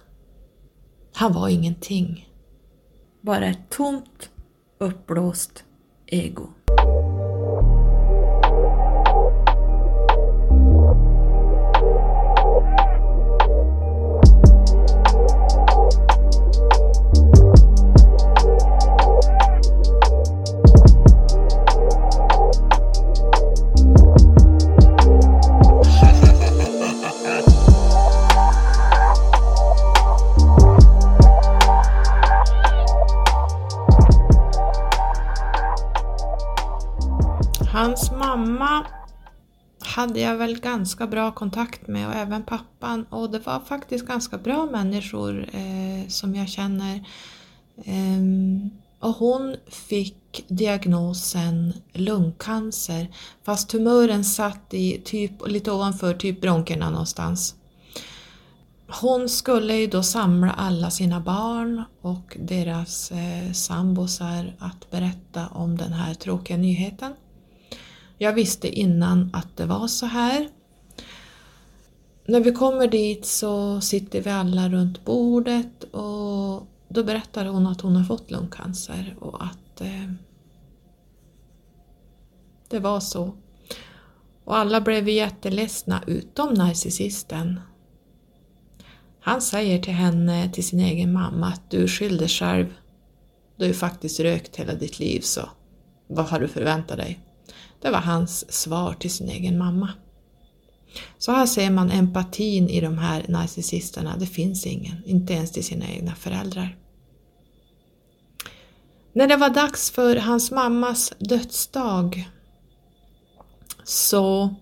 han var ingenting. Bara ett tomt, uppblåst ego. Hade jag väl ganska bra kontakt med och även pappan och det var faktiskt ganska bra människor eh, som jag känner. Eh, och hon fick diagnosen lungcancer fast tumören satt i typ, lite ovanför typ bronkerna någonstans. Hon skulle ju då samla alla sina barn och deras eh, sambosar att berätta om den här tråkiga nyheten. Jag visste innan att det var så här. När vi kommer dit så sitter vi alla runt bordet och då berättar hon att hon har fått lungcancer och att eh, det var så. Och alla blev jätteledsna utom narcissisten. Han säger till henne, till sin egen mamma, att du är skyldig själv. Du har ju faktiskt rökt hela ditt liv så vad har du förväntat dig? Det var hans svar till sin egen mamma. Så här ser man empatin i de här narcissisterna, det finns ingen, inte ens till sina egna föräldrar. När det var dags för hans mammas dödsdag så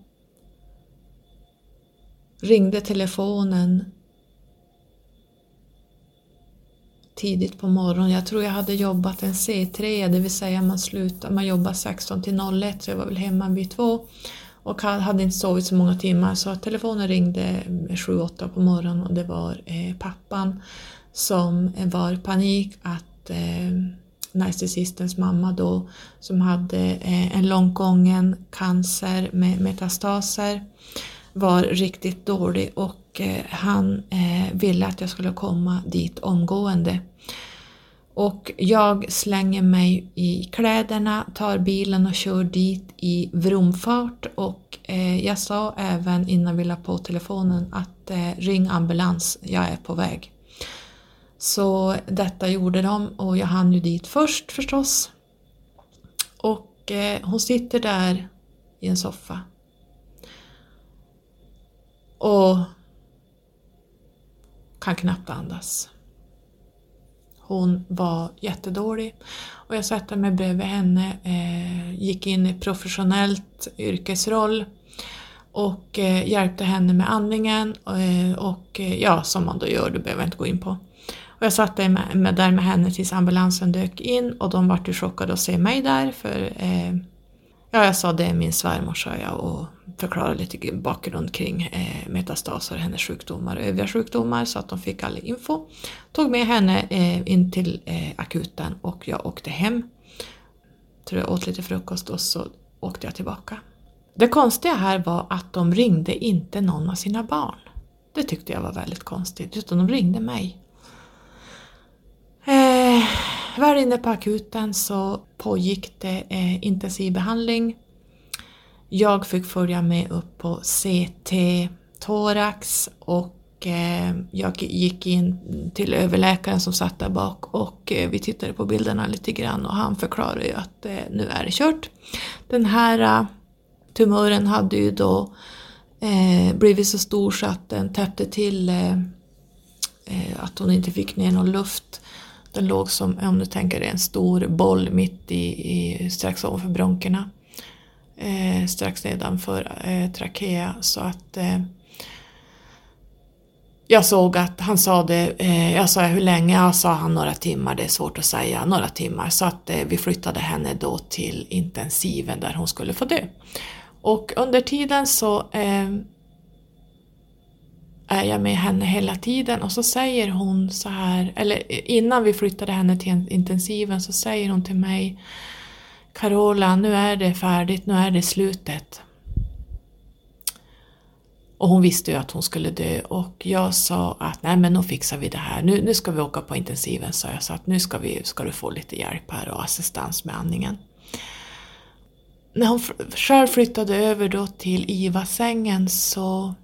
ringde telefonen tidigt på morgonen. Jag tror jag hade jobbat en C3, det vill säga man slutar, man jobbar 16 till 01 så jag var väl hemma vid två och hade inte sovit så många timmar så telefonen ringde 7-8 på morgonen och det var eh, pappan som eh, var i panik att eh, narcissistens mamma då som hade eh, en långt gången cancer med metastaser var riktigt dålig och eh, han eh, ville att jag skulle komma dit omgående. Och jag slänger mig i kläderna, tar bilen och kör dit i vromfart och eh, jag sa även innan vi la på telefonen att ring ambulans, jag är på väg. Så detta gjorde de och jag hann ju dit först förstås. Och hon sitter där i en soffa och kan knappt andas. Hon var jättedålig och jag satte mig bredvid henne, eh, gick in i professionellt yrkesroll och eh, hjälpte henne med andningen eh, och eh, ja, som man då gör, det behöver jag inte gå in på. Och jag satt där med, med, där med henne tills ambulansen dök in och de vart ju chockade att se mig där för eh, ja, jag sa det är min svärmor sa jag och förklarade lite bakgrund kring eh, metastaser, hennes sjukdomar och övriga sjukdomar så att de fick all info. Tog med henne eh, in till eh, akuten och jag åkte hem. Tror jag åt lite frukost och så åkte jag tillbaka. Det konstiga här var att de ringde inte någon av sina barn. Det tyckte jag var väldigt konstigt, utan de ringde mig. Eh, väl inne på akuten så pågick det eh, intensivbehandling. Jag fick följa med upp på CT thorax och eh, jag gick in till överläkaren som satt där bak och eh, vi tittade på bilderna lite grann och han förklarade ju att eh, nu är det kört. Den här eh, tumören hade ju då eh, blivit så stor så att den täppte till eh, eh att hon inte fick ner någon luft den låg som, om du tänker dig, en stor boll mitt i, i strax ovanför bronkerna. Eh, strax nedanför eh, trakea så att eh, jag såg att han sa det, eh, jag sa hur länge? Ja, sa han några timmar, det är svårt att säga, några timmar. Så att eh, vi flyttade henne då till intensiven där hon skulle få dö. Och under tiden så eh, är jag med henne hela tiden och så säger hon så här, eller innan vi flyttade henne till intensiven så säger hon till mig Carola, nu är det färdigt, nu är det slutet. Och hon visste ju att hon skulle dö och jag sa att nej men nu fixar vi det här, nu, nu ska vi åka på intensiven sa jag, så att nu ska, vi, ska du få lite hjälp här och assistans med andningen. När hon själv flyttade över då till IVA-sängen så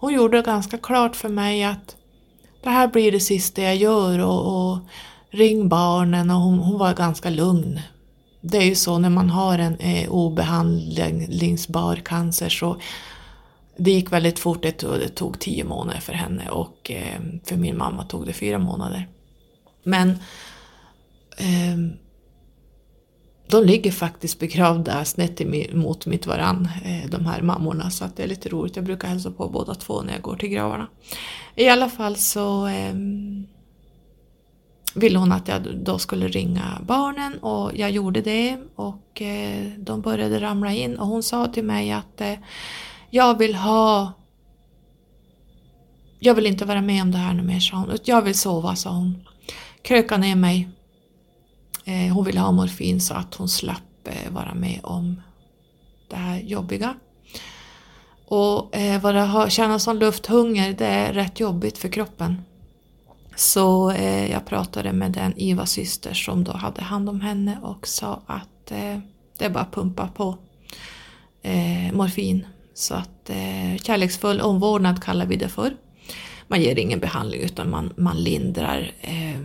hon gjorde ganska klart för mig att det här blir det sista jag gör och, och ring barnen och hon, hon, var ganska lugn. Det är ju så när man har en eh, obehandlingsbar cancer så det gick väldigt fort, det tog, det tog tio månader för henne och eh, för min mamma tog det fyra månader. Men eh, de ligger faktiskt begravda snett emot mitt varann, eh, de här mammorna, så att det är lite roligt. Jag brukar hälsa på båda två när jag går till gravarna. I alla fall så eh, ville hon att jag då skulle ringa barnen och jag gjorde det och eh, de började ramla in och hon sa till mig att eh, jag vill ha jag vill inte vara med om det här nu mer, sa hon. Jag vill sova, sa hon. Kröka ner mig Eh, hon ville ha morfin så att hon slapp eh, vara med om det här jobbiga. Och eh, vad det känna sån lufthunger, det är rätt jobbigt för kroppen. Så eh, jag pratade med den IVA-syster som då hade hand om henne och sa att eh, det är bara att pumpa på eh, morfin. Så att eh, kärleksfull omvårdnad kallar vi det för. Man ger ingen behandling utan man, man lindrar eh,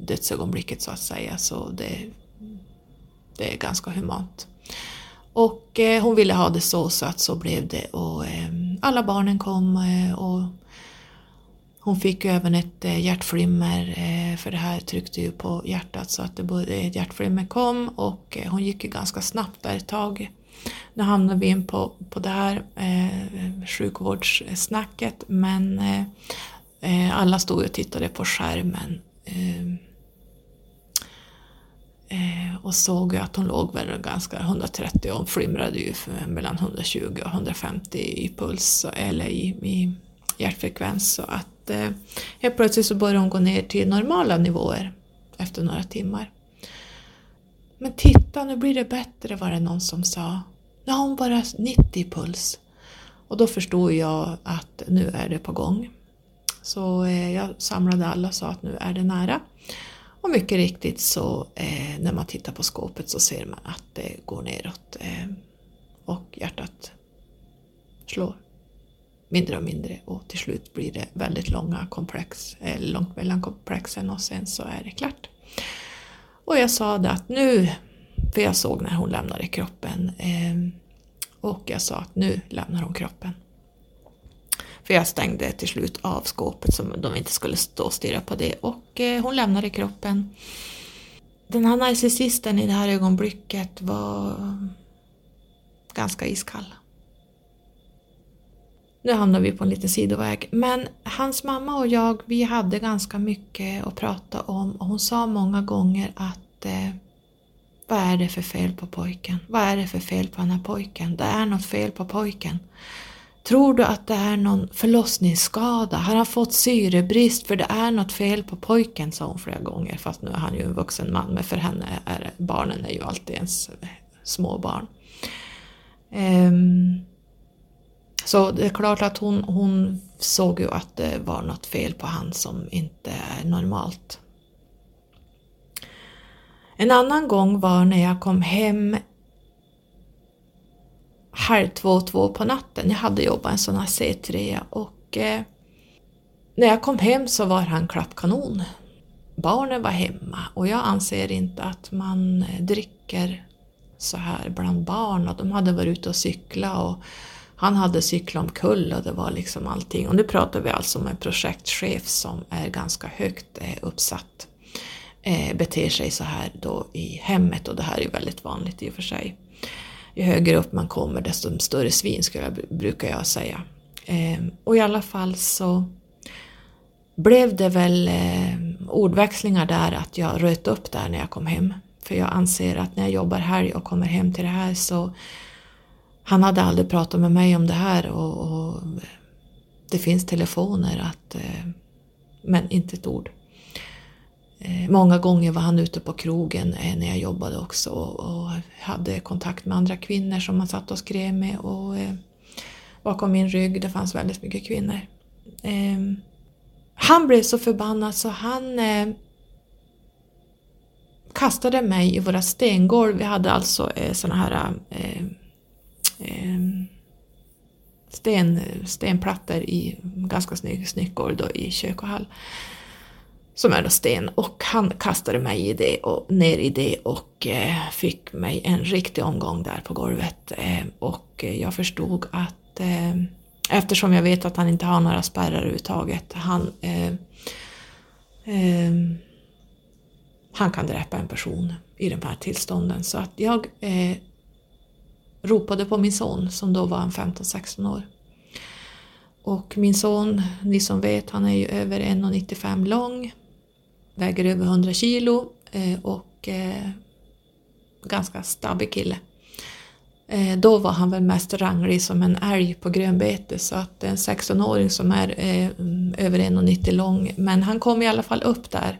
dödsögonblicket så att säga, så det, det är ganska humant. Och eh, hon ville ha det så, så att så blev det och eh, alla barnen kom eh, och hon fick ju även ett eh, hjärtflimmer eh, för det här tryckte ju på hjärtat så att det både, ett hjärtflimmer kom och eh, hon gick ju ganska snabbt där ett tag. Nu hamnade vi in på, på det här eh, sjukvårdssnacket men eh, eh alla stod och tittade på skärmen. Eh, Eh, och såg att hon låg väl ganska 130 och flimrade ju mellan 120 och 150 i puls eller i, i hjärtfrekvens. Så att eh, helt plötsligt så började hon gå ner till normala nivåer efter några timmar. Men titta, nu blir det bättre var det någon som sa. Nu har hon bara 90 i puls. Och då förstod jag att nu är det på gång. Så eh, jag samlade alla och sa att nu är det nära. Och mycket riktigt så eh, när man tittar på skåpet så ser man att det går neråt eh, och hjärtat slår mindre och mindre och till slut blir det väldigt långa komplex, eh, långt mellan komplexen och sen så är det klart. Och jag sa det att nu, för jag såg när hon lämnade kroppen eh, och jag sa att nu lämnar hon kroppen. För jag stängde till slut av skåpet så de inte skulle stå och stirra på det och eh, hon lämnade kroppen. Den här narcissisten i det här ögonblicket var ganska iskall. Nu hamnar vi på en liten sidoväg. Men hans mamma och jag, vi hade ganska mycket att prata om och hon sa många gånger att eh, vad är det för fel på pojken? Vad är det för fel på den här pojken? Det är något fel på pojken. Tror du att det är någon förlossningsskada? Har han fått syrebrist för det är något fel på pojken? sa hon flera gånger fast nu är han ju en vuxen man men för henne är barnen är ju alltid ens små barn. Um, så det är klart att hon, hon såg ju att det var något fel på han som inte är normalt. En annan gång var när jag kom hem halv två, två på natten. Jag hade jobbat en sån här C3 och eh, när jag kom hem så var han klappkanon. Barnen var hemma och jag anser inte att man eh, dricker så här bland barn och de hade varit ute och cykla och han hade cyklat omkull och det var liksom allting. Och nu pratar vi alltså om en projektchef som är ganska högt eh, uppsatt. Eh, beter sig så här då i hemmet och det här är ju väldigt vanligt i och för sig. Ju högre upp man kommer desto större svin skulle jag, brukar jag säga. Eh, och i alla fall så blev det väl eh, ordväxlingar där att jag röt upp där när jag kom hem. För jag anser att när jag jobbar helg och kommer hem till det här så han hade aldrig pratat med mig om det här och, och det finns telefoner att eh, men inte ett ord. Eh, många gånger var han ute på krogen eh, när jag jobbade också och hade kontakt med andra kvinnor som han satt och skrev med och eh, bakom min rygg det fanns väldigt mycket kvinnor. Ehm, han blev så förbannad så han eh, kastade mig i våra stengolv. Vi hade alltså eh, såna här ehm, sten, stenplattor i ganska snygg, snyggt golv då i kök och hall. Som är sten och han kastade mig i det och ner i det och eh, fick mig en riktig omgång där på golvet. Eh, och eh, jag förstod att eh, eftersom jag vet att han inte har några spärrar överhuvudtaget, han eh, eh, han kan dräpa en person i de här tillstånden. Så att jag eh, ropade på min son som då var 15-16 år. Och min son, ni som vet, han är ju över 1,95 lång, väger över 100 kilo eh, och eh, ganska stabbig kille. Eh, då var han väl mest ranglig som en älg på grönbete så att en 16-åring som är över 1,90 lång, men han kom i alla fall upp där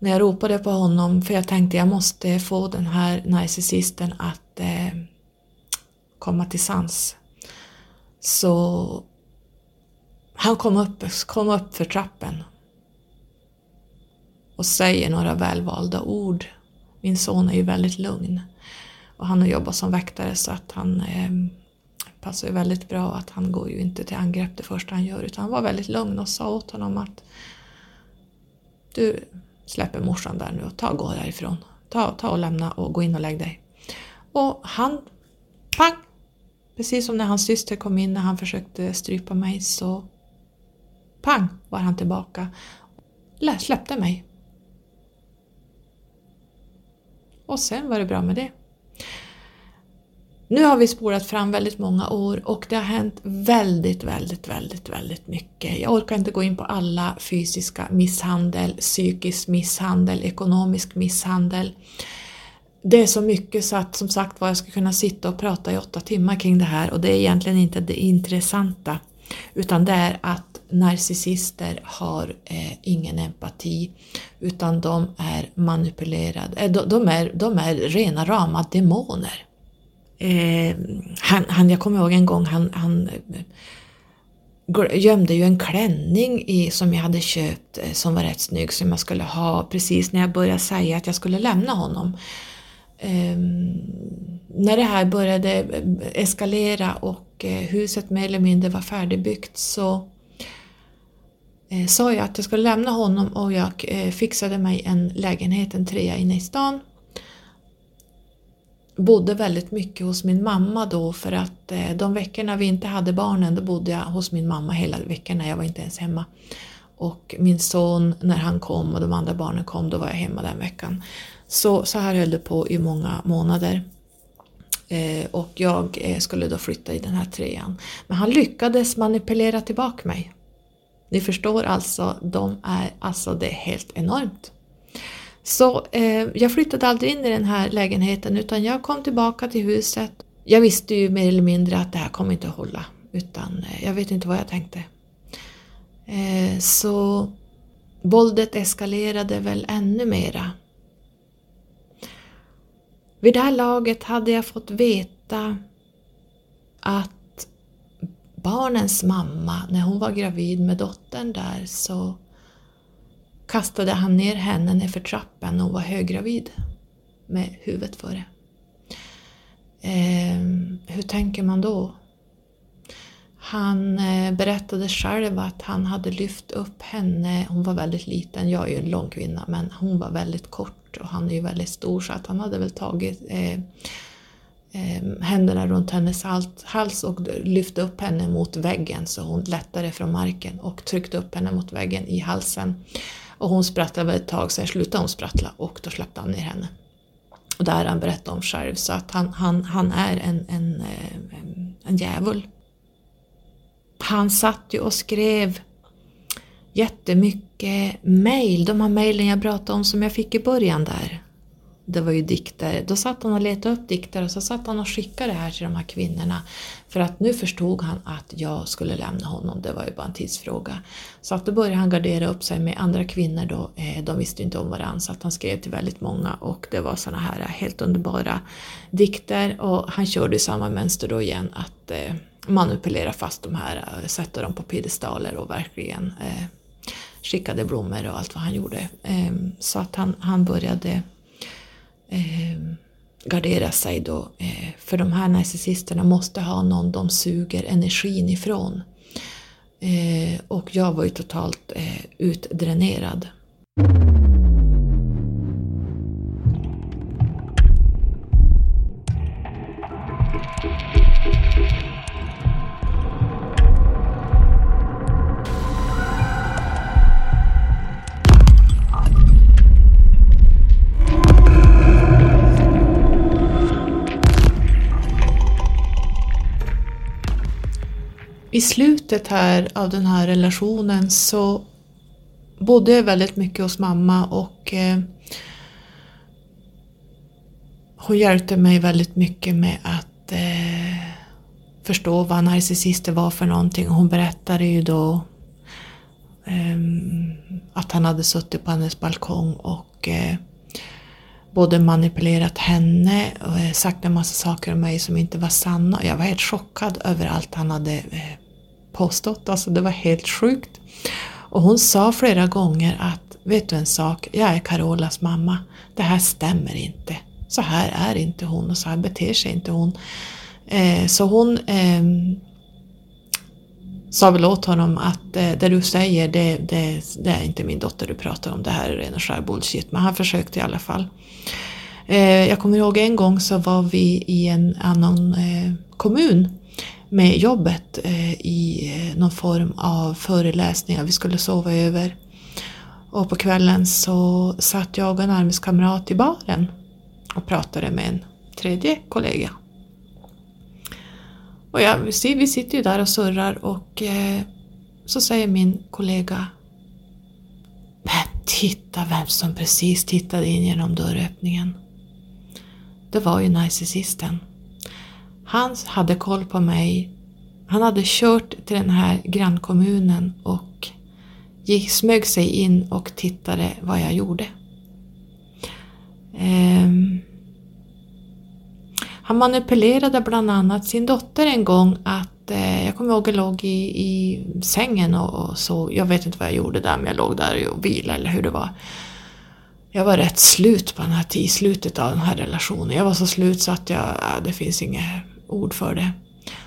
när jag ropade på honom för jag tänkte jag måste få den här narcissisten att eh, komma till sans. Så han kom upp, kom upp för trappen och säger några välvalda ord. Min son är ju väldigt lugn och han har jobbat som väktare så att han eh, passar ju väldigt bra att han går ju inte till angrepp det första han gör utan han var väldigt lugn och sa åt honom att du släpper morsan där nu och ta och gå därifrån. Ta, ta och lämna och gå in och lägg dig. Och han, pang! Precis som när hans syster kom in när han försökte strypa mig så pang var han tillbaka. Släppte mig. Och sen var det bra med det. Nu har vi spolat fram väldigt många år och det har hänt väldigt, väldigt, väldigt, väldigt mycket. Jag orkar inte gå in på alla fysiska misshandel, psykisk misshandel, ekonomisk misshandel. Det är så mycket så att som sagt var jag skulle kunna sitta och prata i åtta timmar kring det här och det är egentligen inte det intressanta utan det är att narcissister har eh, ingen empati utan de är manipulerade, eh, de, de, är, de är rena rama demoner. Eh, han, han, jag kommer ihåg en gång han, han eh, gömde ju en klänning i, som jag hade köpt eh, som var rätt snygg som jag skulle ha precis när jag började säga att jag skulle lämna honom. Eh, när det här började eh, eskalera och eh, huset mer eller mindre var färdigbyggt så eh, sa jag att jag skulle lämna honom och jag eh, fixade mig en lägenhet, en trea inne i stan bodde väldigt mycket hos min mamma då för att eh, de veckorna vi inte hade barnen då bodde jag hos min mamma hela veckorna, jag var inte ens hemma. Och min son, när han kom och de andra barnen kom, då var jag hemma den veckan. Så, så här höll det på i många månader. Eh, och jag eh, skulle då flytta i den här trean. Men han lyckades manipulera tillbaka mig. Ni förstår alltså, de är, alltså det är helt enormt. Så eh, jag flyttade aldrig in i den här lägenheten utan jag kom tillbaka till huset. Jag visste ju mer eller mindre att det här kommer inte att hålla utan eh, jag vet inte vad jag tänkte. Eh, så våldet eskalerade väl ännu mera. Vid det här laget hade jag fått veta att barnens mamma, när hon var gravid med dottern där så kastade han ner henne nerför trappan och hon var höggravid med huvudet före. Eh, hur tänker man då? Han eh, berättade själv att han hade lyft upp henne, hon var väldigt liten, jag är ju en lång kvinna, men hon var väldigt kort och han är ju väldigt stor så att han hade väl tagit eh, eh, händerna runt hennes hals och lyfte upp henne mot väggen så hon lättade från marken och tryckte upp henne mot väggen i halsen. Och hon sprattlade ett tag, sen slutade hon sprattla och då släppte han ner henne. Och det har han berättat om själv så att han, han, han är en, en, en, en djävul. Han satt ju och skrev jättemycket mejl, de här mejlen jag pratade om som jag fick i början där det var ju dikter. Då satt han och letade upp dikter och så satt han och skickade det här till de här kvinnorna. För att nu förstod han att jag skulle lämna honom, det var ju bara en tidsfråga. Så att då började han gardera upp sig med andra kvinnor då, eh, de visste inte om varandra så att han skrev till väldigt många och det var såna här helt underbara dikter och han körde samma mönster då igen att eh, manipulera fast de här, eh, sätta dem på piedestaler och verkligen skickade blommor och allt vad han gjorde. Ehm, så att han, han började eh, gardera sig då. Eh, för de här narcissisterna måste ha någon de suger energin ifrån. Eh, och jag var ju totalt eh, utdränerad. I slutet här av den här relationen så bodde jag väldigt mycket hos mamma och eh, hon hjälpte mig väldigt mycket med att eh, förstå vad narcissister var för någonting. Hon berättade ju då eh, att han hade suttit på hennes balkong och eh, både manipulerat henne och eh, sagt en massa saker om mig som inte var sanna. Jag var helt chockad över allt han hade eh, påstått. Alltså det var helt sjukt. Och hon sa flera gånger att, vet du en sak, jag är Carolas mamma. Det här stämmer inte. Så här är inte hon och så här beter sig inte hon. Eh, så hon eh, sa väl åt honom att eh, det du säger det, det, det, är inte min dotter du pratar om, det här är ren och skär bullshit. Men han försökte i alla fall. Eh, jag kommer ihåg en gång så var vi i en annan eh, kommun med jobbet eh, i eh, någon form av föreläsningar. Vi skulle sova över. Och på kvällen så satt jag och en arbetskamrat i baren och pratade med en tredje kollega. Och jag, vi sitter ju där och surrar och eh, så säger min kollega Men titta vem som precis tittade in genom dörröppningen. Det var ju narcissisten. Han hade koll på mig. Han hade kört till den här grannkommunen och gick, smög sig in och tittade vad jag gjorde. Um, han manipulerade bland annat sin dotter en gång att eh, jag kommer ihåg jag låg i, i sängen och, och, så, jag vet inte vad jag gjorde där men jag låg där och vilade eller hur det var jag var rätt slut på den här tiden, slutet av den här relationen. Jag var så slut så att jag, det finns inget ord för det.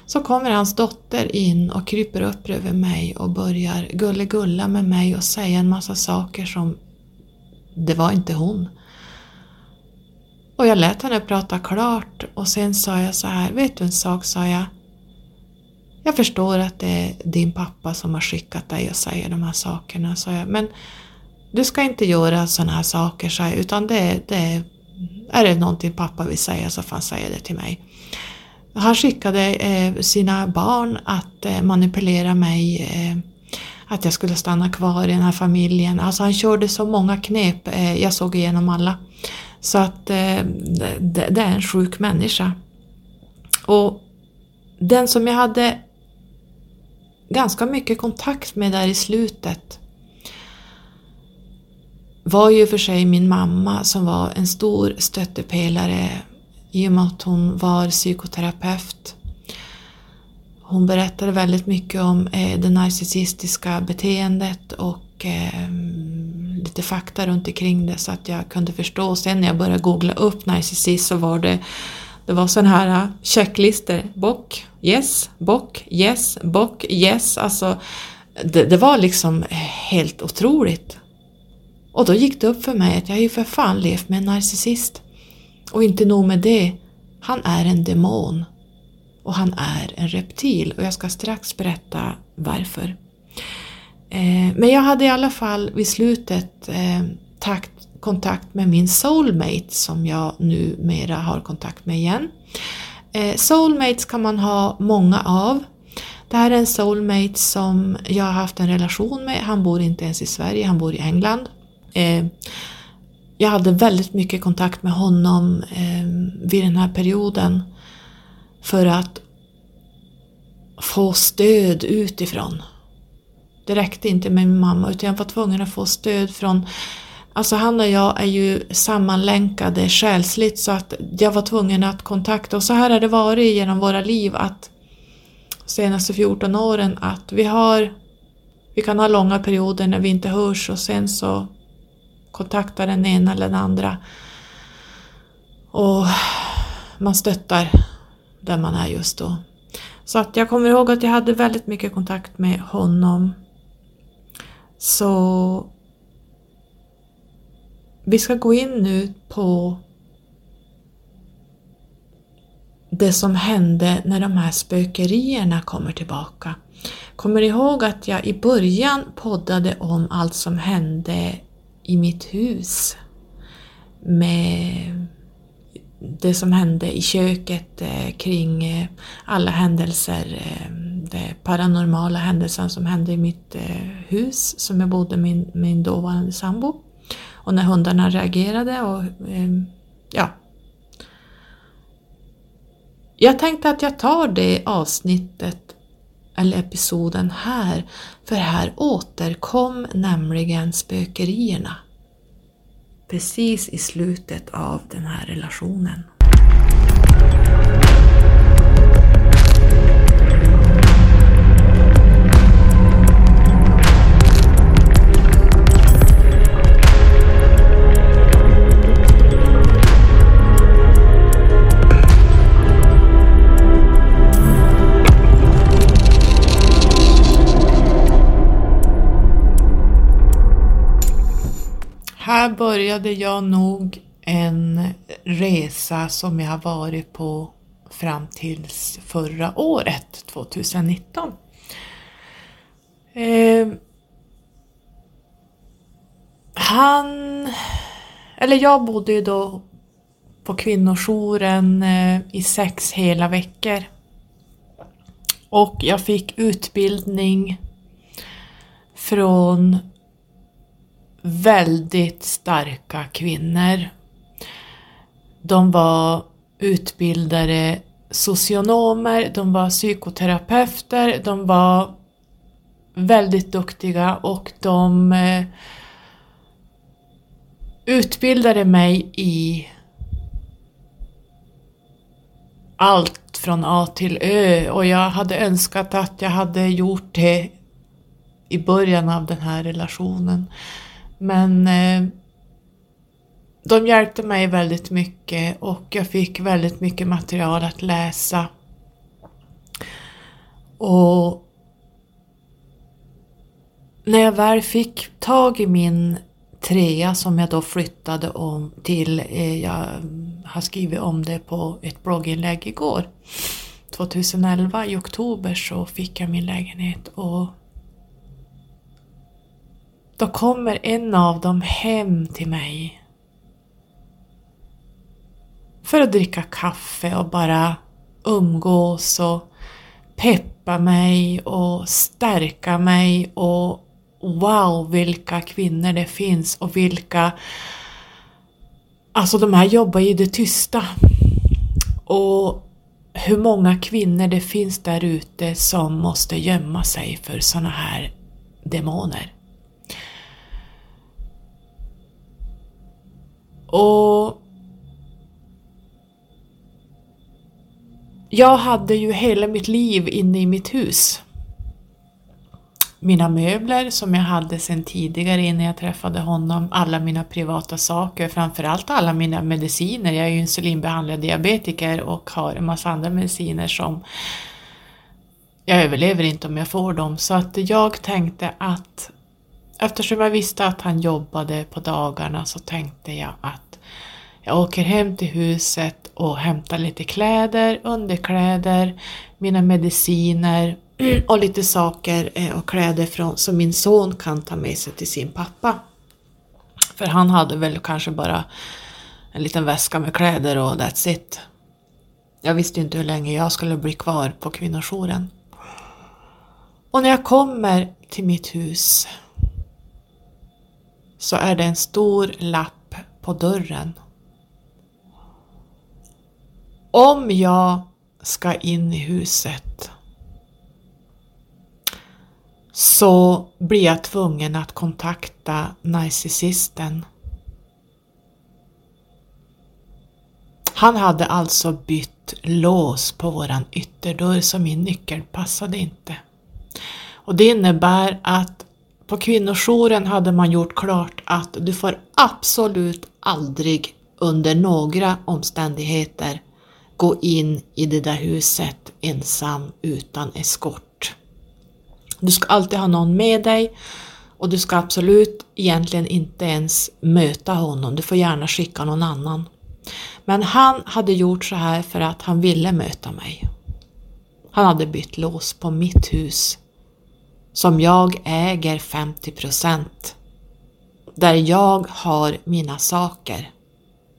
Så kommer hans dotter in och kryper upp över mig och börjar gulla med mig och säga en massa saker som det var inte hon. Och jag lät henne prata klart och sen sa jag så här, vet du en sak, sa jag. Jag förstår att det är din pappa som har skickat dig och säger de här sakerna, sa jag. Men du ska inte göra sådana här saker, sa jag, utan det, det, är det någonting pappa vill säga så får han säga det till mig. Han skickade eh, sina barn att eh, manipulera mig, eh, att jag skulle stanna kvar i den här familjen. Alltså han körde så många knep, jag såg igenom alla. Så att det, det, är en sjuk människa. Och den som jag hade ganska mycket kontakt med där i slutet var ju för sig min mamma som var en stor stöttepelare i och med att hon var psykoterapeut. Hon berättade väldigt mycket om eh, det narcissistiska beteendet och eh, lite fakta runt omkring det så att jag kunde förstå. Sen när jag började googla upp narcissist så var det det var sådana här eh, checklistor. Bock, yes, bock, yes, bock, yes. Alltså, det, det, var liksom helt otroligt. Och då gick det upp för mig att jag har ju för fan levt med en narcissist. Och inte nog med det, han är en demon. Och han är en reptil och jag ska strax berätta varför. Eh, men jag hade i alla fall vid slutet eh, takt, kontakt med min soulmate som jag numera har kontakt med igen. Eh, soulmates kan man ha många av. Det här är en soulmate som jag har haft en relation med. Han bor inte ens i Sverige, han bor i England. Jag hade väldigt mycket kontakt med honom eh, vid den här perioden för att få stöd utifrån. Det räckte inte med min mamma utan jag var tvungen att få stöd från Alltså han och jag är ju sammanlänkade själsligt så att jag var tvungen att kontakta och så här har det varit genom våra liv att senaste 14 åren att vi har vi kan ha långa perioder när vi inte hörs och sen så kontaktar den ena eller den andra och man stöttar där man är just då. Så att jag kommer ihåg att jag hade väldigt mycket kontakt med honom. Så vi ska gå in nu på det som hände när de här spökerierna kommer tillbaka. Kommer ni ihåg att jag i början poddade om allt som hände i mitt hus? Med det som hände i köket eh, kring eh, alla händelser, eh, Den de paranormala händelsen som hände i mitt hus som jag bodde med min, min dåvarande sambo. Och när hundarna reagerade och ja. Jag tänkte att jag tar det avsnittet eller episoden här, för här återkom nämligen spökerierna precis i slutet av den här relationen. Här började jag nog en resa som jag har varit på fram tills förra året, 2019. Eh, han, eller jag bodde ju då på kvinnojouren eh, i sex hela veckor. Och jag fick utbildning från väldigt starka kvinnor. De var utbildade socionomer, de var psykoterapeuter, de var väldigt duktiga och de eh, utbildade mig i allt från A till Ö och jag hade önskat att jag hade gjort det i början av den här relationen. Men eh, de hjälpte mig väldigt mycket och jag fick väldigt mycket material att läsa. Och när jag väl fick tag i min trea som jag då flyttade om till, eh, jag har skrivit om det på ett blogginlägg igår. 2011 i oktober så fick jag min lägenhet och då kommer en av dem hem till mig för att dricka kaffe och bara umgås och peppa mig och stärka mig och wow vilka kvinnor det finns och vilka Alltså de här jobbar i det tysta. Och hur många kvinnor det finns där ute som måste gömma sig för såna här demoner. Och jag hade ju hela mitt liv inne i mitt hus. mina möbler som jag hade sedan tidigare innan jag träffade honom, alla mina privata saker, framförallt alla mina mediciner. Jag är ju insulinbehandlad diabetiker och har en massa andra mediciner som jag överlever inte om jag får dem. Så att jag tänkte att eftersom jag visste att han jobbade på dagarna så tänkte jag att jag åker hem till huset och hämtar lite kläder, underkläder, mina mediciner (clears throat) och lite saker eh, och kläder från, som min son kan ta med sig till sin pappa. För han hade väl kanske bara en liten väska med kläder och that's it. Jag visste inte hur länge jag skulle bli kvar på kvinnojouren. Och när jag kommer till mitt hus så är det en stor lapp på dörren. Om jag ska in i huset så blir jag tvungen att kontakta narcissisten. Han hade alltså bytt lås på våran ytterdörr så min nyckel passade inte. Och det innebär att på kvinnojouren hade man gjort klart att du får absolut aldrig under några omständigheter gå in i det där huset ensam utan eskort. Du ska alltid ha någon med dig och du ska absolut egentligen inte ens möta honom, du får gärna skicka någon annan. Men han hade gjort så här för att han ville möta mig. Han hade bytt lås på mitt hus som jag äger 50 procent. Där jag har mina saker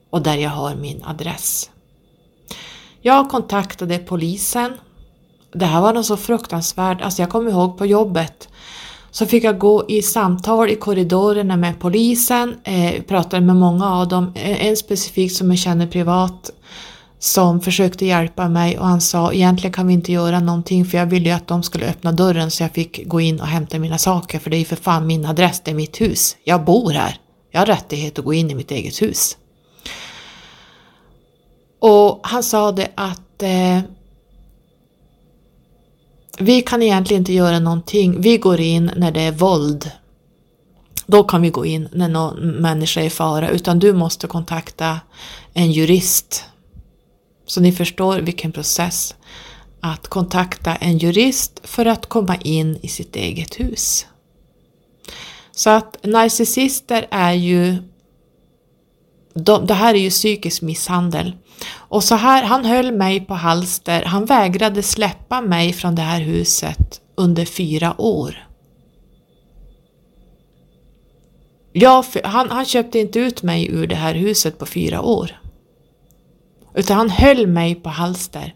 och där jag har min adress. Jag kontaktade polisen. Det här var något så fruktansvärt, alltså jag kommer ihåg på jobbet så fick jag gå i samtal i korridorerna med polisen, eh, pratade med många av dem, eh, en specifik som jag känner privat som försökte hjälpa mig och han sa egentligen kan vi inte göra någonting för jag ville ju att de skulle öppna dörren så jag fick gå in och hämta mina saker för det är ju för fan min adress, det är mitt hus. Jag bor här. Jag har rättighet att gå in i mitt eget hus. Och han sa det att eh, vi kan egentligen inte göra någonting. Vi går in när det är våld. Då kan vi gå in när någon människa är i fara utan du måste kontakta en jurist så ni förstår vilken process att kontakta en jurist för att komma in i sitt eget hus. Så att narcissister är ju de, det här är ju psykisk misshandel. Och så här, han höll mig på halster, han vägrade släppa mig från det här huset under fyra år. Jag, han, han köpte inte ut mig ur det här huset på fyra år. Utan han höll mig på halster.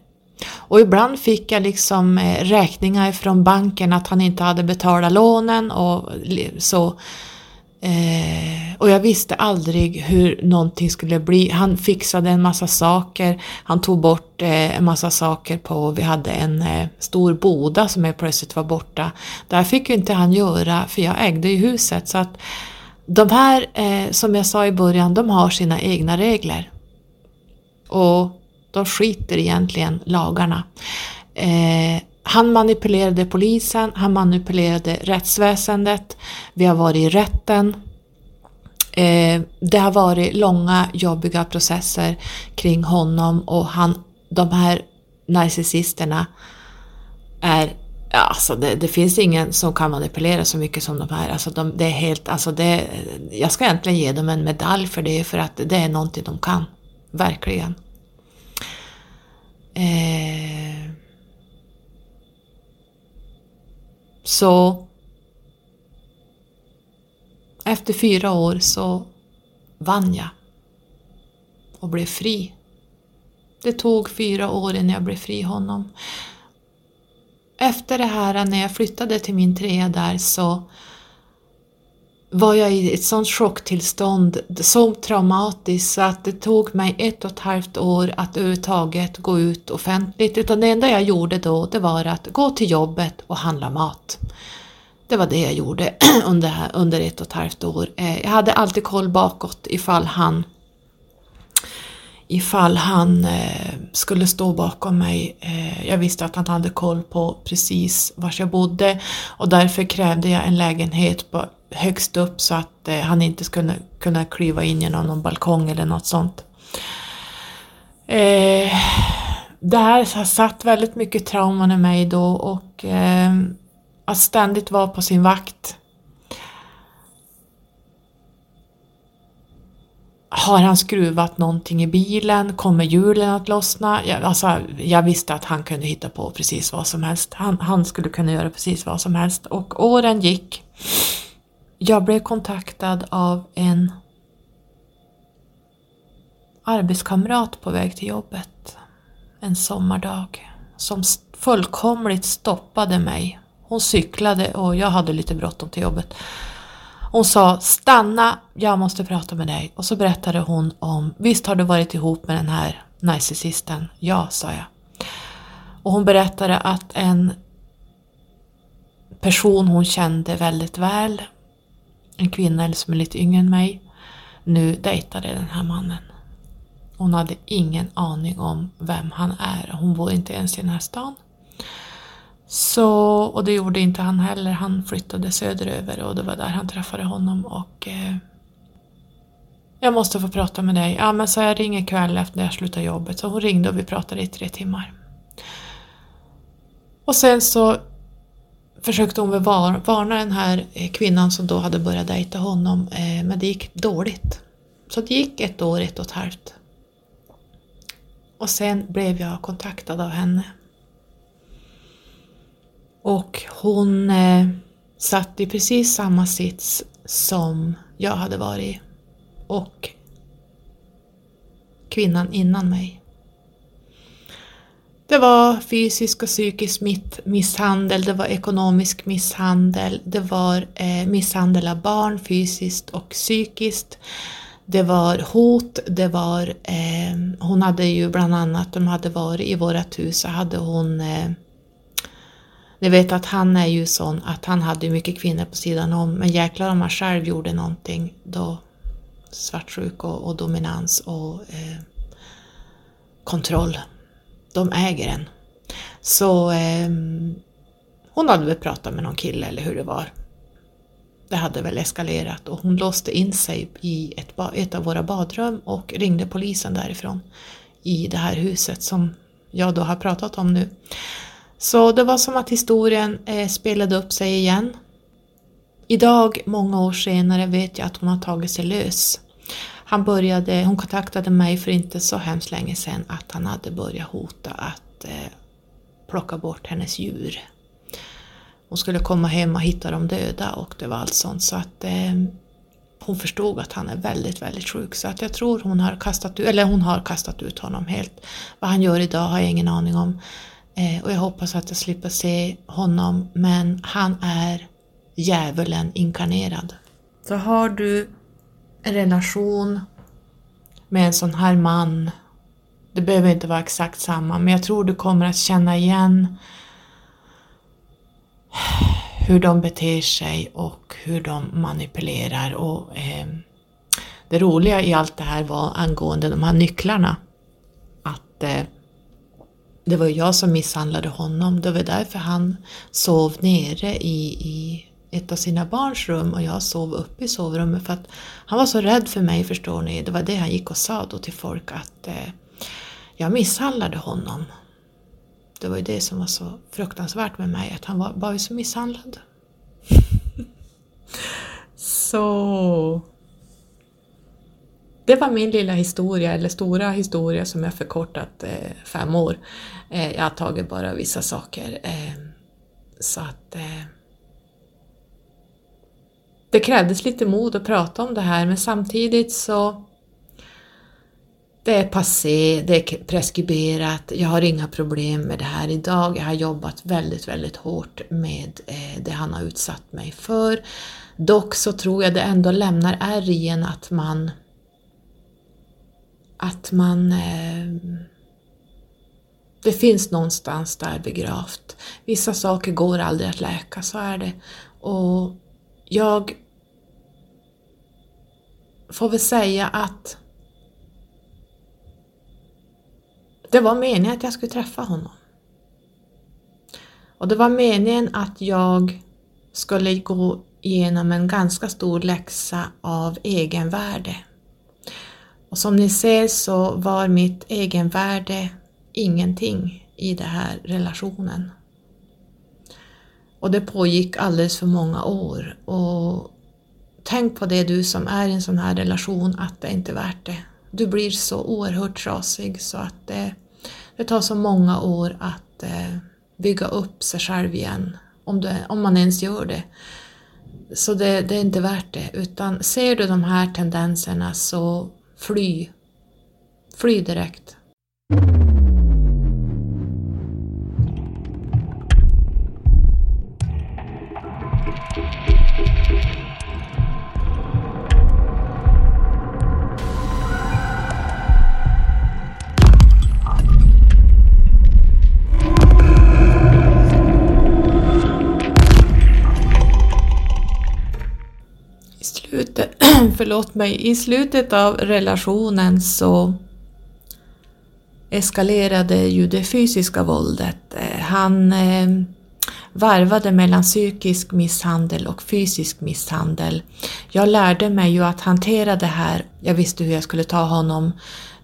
Och ibland fick jag liksom eh, räkningar från banken att han inte hade betalat lånen och så. Eh, och jag visste aldrig hur någonting skulle bli. Han fixade en massa saker. Han tog bort eh, en massa saker på, vi hade en eh, stor boda som helt plötsligt var borta. Där fick ju inte han göra för jag ägde ju huset. Så att de här, eh, som jag sa i början, de har sina egna regler och de skiter egentligen lagarna. Eh, han manipulerade polisen, han manipulerade rättsväsendet, vi har varit i rätten. Eh, det har varit långa jobbiga processer kring honom och han, de här narcissisterna är Ja, alltså det, det, finns ingen som kan manipulera så mycket som de här. Alltså de, det är helt, alltså det, jag ska egentligen ge dem en medalj för det, för att det är någonting de kan. Verkligen. Eh, så efter fyra år så vann jag och blev fri. Det tog fyra år innan jag blev fri honom. Efter det här när jag flyttade till min trea där så var jag i ett sånt chocktillstånd, så traumatiskt så att det tog mig ett och ett halvt år att överhuvudtaget gå ut offentligt. Utan det enda jag gjorde då, det var att gå till jobbet och handla mat. Det var det jag gjorde (clears throat) under, under ett och ett halvt år. Eh, jag hade alltid koll bakåt ifall han ifall han eh, skulle stå bakom mig. Eh, jag visste att han hade koll på precis var jag bodde och därför krävde jag en lägenhet på, högst upp så att eh, han inte skulle kunna kliva in genom någon balkong eller något sånt. Eh, det här har satt väldigt mycket trauman i mig då och eh, att ständigt vara på sin vakt Har han skruvat någonting i bilen? Kommer hjulen att lossna? Jag, alltså, jag visste att han kunde hitta på precis vad som helst. Han, han skulle kunna göra precis vad som helst. Och åren gick. Jag blev kontaktad av en arbetskamrat på väg till jobbet en sommardag som fullkomligt stoppade mig. Hon cyklade och jag hade lite bråttom till jobbet. Hon sa stanna, jag måste prata med dig. Och så berättade hon om, visst har du varit ihop med den här narcissisten? Ja, sa jag. Och hon berättade att en person hon kände väldigt väl, en kvinna som är lite yngre än mig, nu dejtade den här mannen. Hon hade ingen aning om vem han är. Hon bor inte ens i den här stan. Så, och det gjorde inte han heller. Han flyttade söderöver och det var där han träffade honom och eh, jag måste få prata med dig. Ja men så jag ringer kväll efter när jag slutar jobbet. Så hon ringde och vi pratade i tre timmar. Och sen så försökte hon väl varna den här eh, kvinnan som då hade börjat dejta honom eh, men det gick dåligt. Så det gick ett år, ett och ett halvt. Och sen blev jag kontaktad av henne och hon eh, satt i precis samma sits som jag hade varit i. och kvinnan innan mig. Det var fysisk och psykisk misshandel, det var ekonomisk misshandel, det var eh, misshandel av barn fysiskt och psykiskt. Det var hot, det var, eh, hon hade ju bland annat, de hade varit i vårat hus, så hade hon eh, ni vet att han är ju sån att han hade mycket kvinnor på sidan om men jäklar om han själv gjorde någonting då svartsjuk och, och dominans och eh, kontroll. De äger en. Så eh, hon hade väl pratat med någon kille eller hur det var. Det hade väl eskalerat och hon låste in sig i ett, ett av våra badrum och ringde polisen därifrån i det här huset som jag då har pratat om nu. Så det var som att historien eh, spelade upp sig igen. Idag, många år senare, vet jag att hon har tagit sig lös. Han började, hon kontaktade mig för inte så hemskt länge sedan att han hade börjat hota att eh, plocka bort hennes djur. Hon skulle komma hem och hitta dem döda och det var allt sånt så att eh, hon förstod att han är väldigt, väldigt sjuk så att jag tror hon har kastat ut, eller hon har kastat ut honom helt. Vad han gör idag har jag ingen aning om. Eh, och jag hoppas att jag slipper se honom men han är djävulen inkarnerad. Så har du relation med en sån här man, det behöver inte vara exakt samma, men jag tror du kommer att känna igen hur de beter sig och hur de manipulerar. Och, eh, det roliga i allt det här var angående de här nycklarna. Att eh, det var jag som misshandlade honom. Det var därför han sov nere i, i ett av sina barns rum och jag sov uppe i sovrummet för att han var så rädd för mig förstår ni. Det var det han gick och sa då till folk att eh, jag misshandlade honom. Det var ju det som var så fruktansvärt med mig, att han var, var ju så misshandlad. (laughs) så det var min lilla historia, eller stora historia som jag förkortat eh, fem år. Eh, jag har tagit bara vissa saker. Eh, så att eh, det krävdes lite mod att prata om det här men samtidigt så det är passé, det är preskriberat, jag har inga problem med det här idag. Jag har jobbat väldigt, väldigt hårt med eh, det han har utsatt mig för. Dock så tror jag det ändå lämnar ärr i en att man att man eh, det finns någonstans där begravt. Vissa saker går aldrig att läka, så är det. Och jag får väl säga att Det var meningen att jag skulle träffa honom. Och det var meningen att jag skulle gå igenom en ganska stor läxa av egenvärde. Och som ni ser så var mitt egenvärde ingenting i den här relationen. Och det pågick alldeles för många år. Och tänk på det du som är i en sån här relation att det inte är värt det. Du blir så oerhört trasig så att det, det tar så många år att eh, bygga upp sig själv igen. Om, du, om man ens gör det. Så det, det är inte värt det. Utan ser du de här tendenserna så fly. Fly direkt. Förlåt mig, i slutet av relationen så eskalerade ju det fysiska våldet. Eh, han eh, varvade mellan psykisk misshandel och fysisk misshandel. Jag lärde mig ju att hantera det här. Jag visste hur jag skulle ta honom.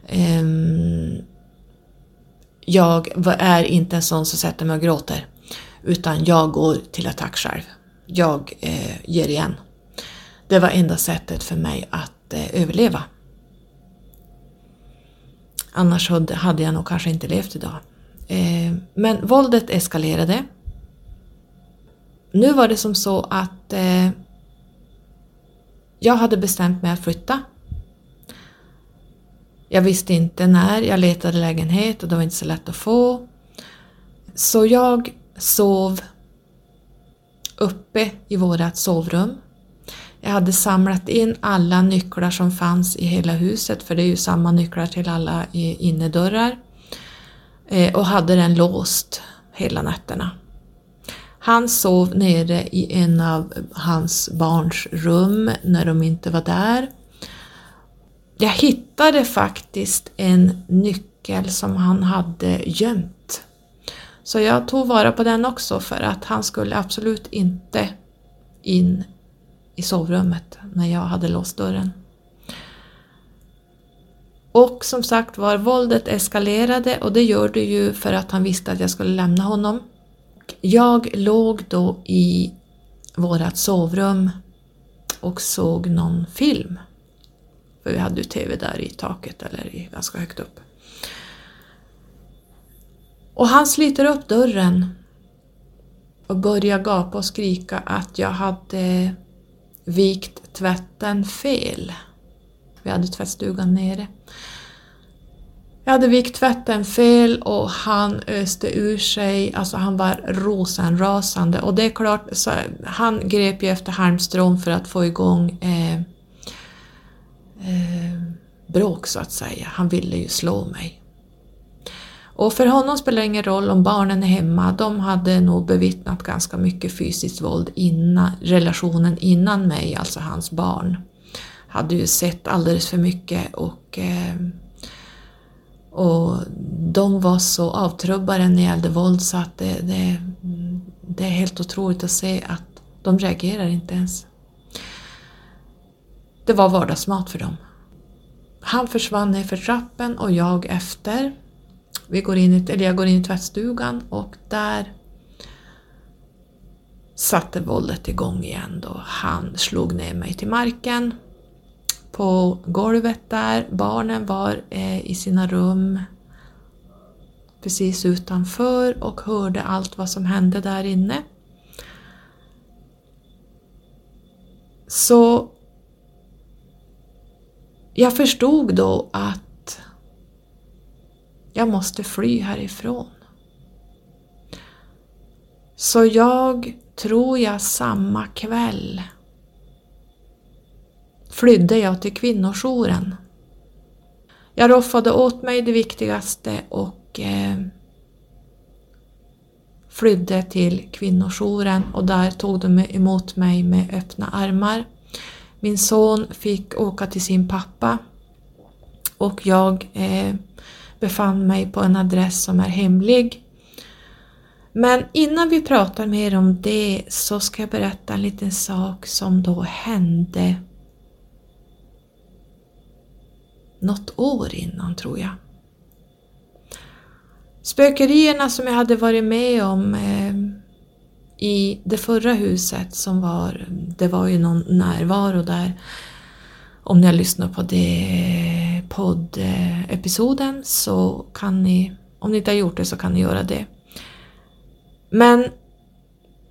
Ehm, jag är inte en sån som sätter mig och gråter. Utan jag går till attack själv. Jag eh, ger igen. Det var enda sättet för mig att eh, överleva. Annars hade jag nog kanske inte levt idag. Eh, men våldet eskalerade. Nu var det som så att eh, jag hade bestämt mig att flytta. Jag visste inte när, jag letade lägenhet och det var inte så lätt att få. Så jag sov uppe i vårat sovrum jag hade samlat in alla nycklar som fanns i hela huset, för det är ju samma nycklar till alla innedörrar. Eh, och hade den låst hela nätterna. Han sov nere i en av hans barns rum när de inte var där. Jag hittade faktiskt en nyckel som han hade gömt. Så jag tog vara på den också för att han skulle absolut inte in i sovrummet när jag hade låst dörren. Och som sagt var, våldet eskalerade och det gör det ju för att han visste att jag skulle lämna honom. Jag låg då i vårat sovrum och såg någon film. För vi hade ju TV där i taket eller ganska högt upp. Och han sliter upp dörren och börjar gapa och skrika att jag hade vikt tvätten fel. Vi hade tvättstugan nere. Jag hade vikt tvätten fel och han öste ur sig, alltså han var rosenrasande och det är klart, så han grep ju efter halmstrån för att få igång eh, eh, bråk så att säga. Han ville ju slå mig. Och för honom spelar det ingen roll om barnen är hemma, de hade nog bevittnat ganska mycket fysiskt våld innan relationen innan mig, alltså hans barn. Hade ju sett alldeles för mycket och, eh, och de var så avtrubbade när det gällde våld så att det, det, det är helt otroligt att se att de reagerar inte ens. Det var vardagsmat för dem. Han försvann ner för trappen och jag efter. Vi går in i, eller jag går in i tvättstugan och där satte våldet igång igen då. Han slog ner mig till marken på golvet där. Barnen var eh, i sina rum precis utanför och hörde allt vad som hände där inne. Så jag förstod då att jag måste fly härifrån. Så jag tror jag samma kväll flydde jag till kvinnojouren. Jag roffade åt mig det viktigaste och eh, flydde till kvinnojouren och där tog de emot mig med öppna armar. Min son fick åka till sin pappa och jag eh, befann mig på en adress som är hemlig. Men innan vi pratar mer om det så ska jag berätta en liten sak som då hände något år innan tror jag. Spökerierna som jag hade varit med om eh, i det förra huset som var, det var ju någon närvaro där. Om ni har lyssnat på det poddepisoden så kan ni, om ni inte har gjort det så kan ni göra det. Men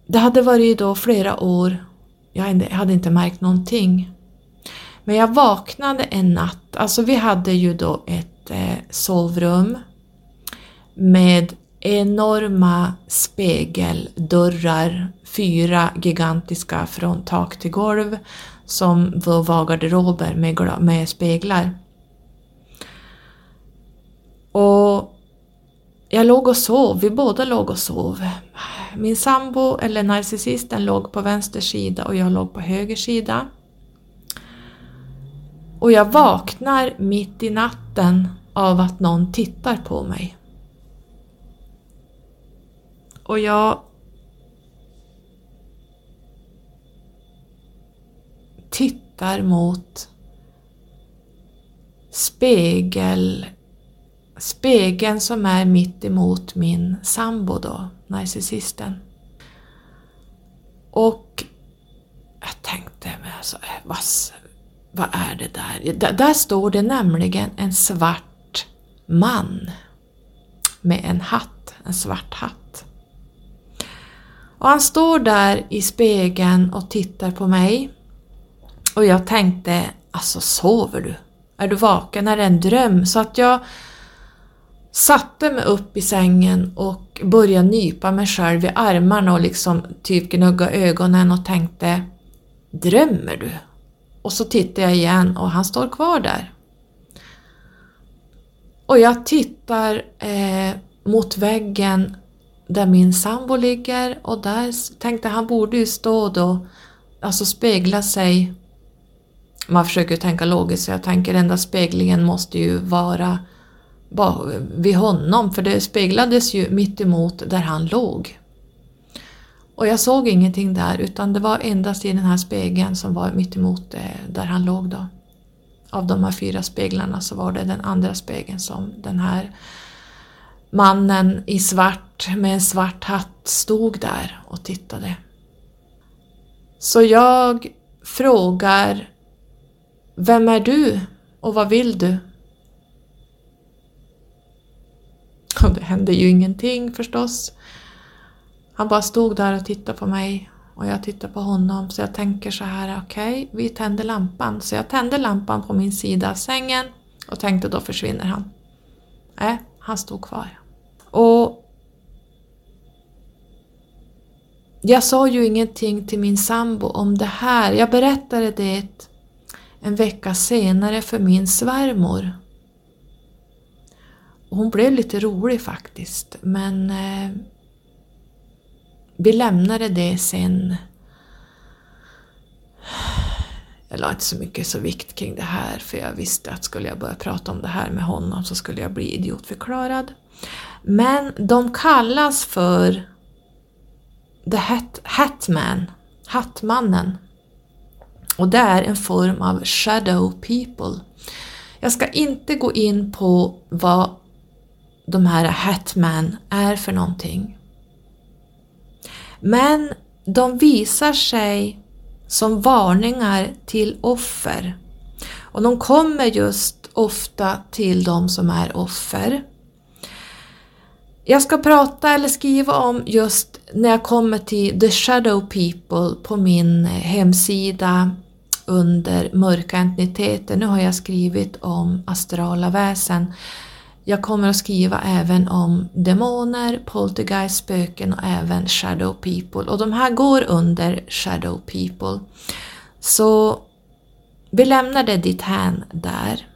det hade varit då flera år, jag hade inte märkt någonting. Men jag vaknade en natt, alltså vi hade ju då ett eh, sovrum med enorma spegeldörrar, fyra gigantiska från tak till golv som då var garderober med, med speglar. Och jag låg och sov, vi båda låg och sov. Min sambo, eller narcissisten, låg på vänster sida och jag låg på höger sida. Och jag vaknar mitt i natten av att någon tittar på mig. Och jag tittar mot spegel, spegeln som är mitt emot min sambo då, narcissisten. Och jag tänkte, men alltså, eh, vad, vad är det där? där? Där står det nämligen en svart man med en hatt, en svart hatt. Och han står där i spegeln och tittar på mig. Och jag tänkte, alltså sover du? Är du vaken? Är det en dröm? Så att jag satte mig upp i sängen och började nypa mig själv i armarna och liksom typ gnugga ögonen och tänkte Drömmer du? Och så tittar jag igen och han står kvar där. Och jag tittar eh, mot väggen där min sambo ligger och där tänkte han borde ju stå då, alltså spegla sig. Man försöker tänka logiskt så jag tänker enda speglingen måste ju vara vid honom för det speglades ju mitt emot där han låg. Och jag såg ingenting där utan det var endast i den här spegeln som var mitt emot eh, där han låg då. Av de här fyra speglarna så var det den andra spegeln som den här Mannen i svart med en svart hatt stod där och tittade. Så jag frågar vem är du och vad vill du? Och det hände ju ingenting förstås. Han bara stod där och tittade på mig och jag tittade på honom så jag tänker så här, okej, okay, vi tänder lampan. Så jag tände lampan på min sida av sängen och tänkte då försvinner han. Nej, han stod kvar. Och jag sa ju ingenting till min sambo om det här. Jag berättade det en vecka senare för min svärmor. Hon blev lite rolig faktiskt, men eh, vi lämnade det sen. Jag la inte så mycket så vikt kring det här för jag visste att skulle jag börja prata om det här med honom så skulle jag bli idiotförklarad. Men de kallas för The Hat, Hatman, Hattmannen. Och det är en form av Shadow People. Jag ska inte gå in på vad de här Hatman är för någonting. Men de visar sig som varningar till offer. Och de kommer just ofta till de som är offer. Jag ska prata eller skriva om just när jag kommer till The Shadow People på min hemsida under mörka entiteter. Nu har jag skrivit om astrala väsen. Jag kommer att skriva även om demoner, poltergeist, spöken och även shadow people. Och de här går under shadow people. Så vi lämnar det dithän där.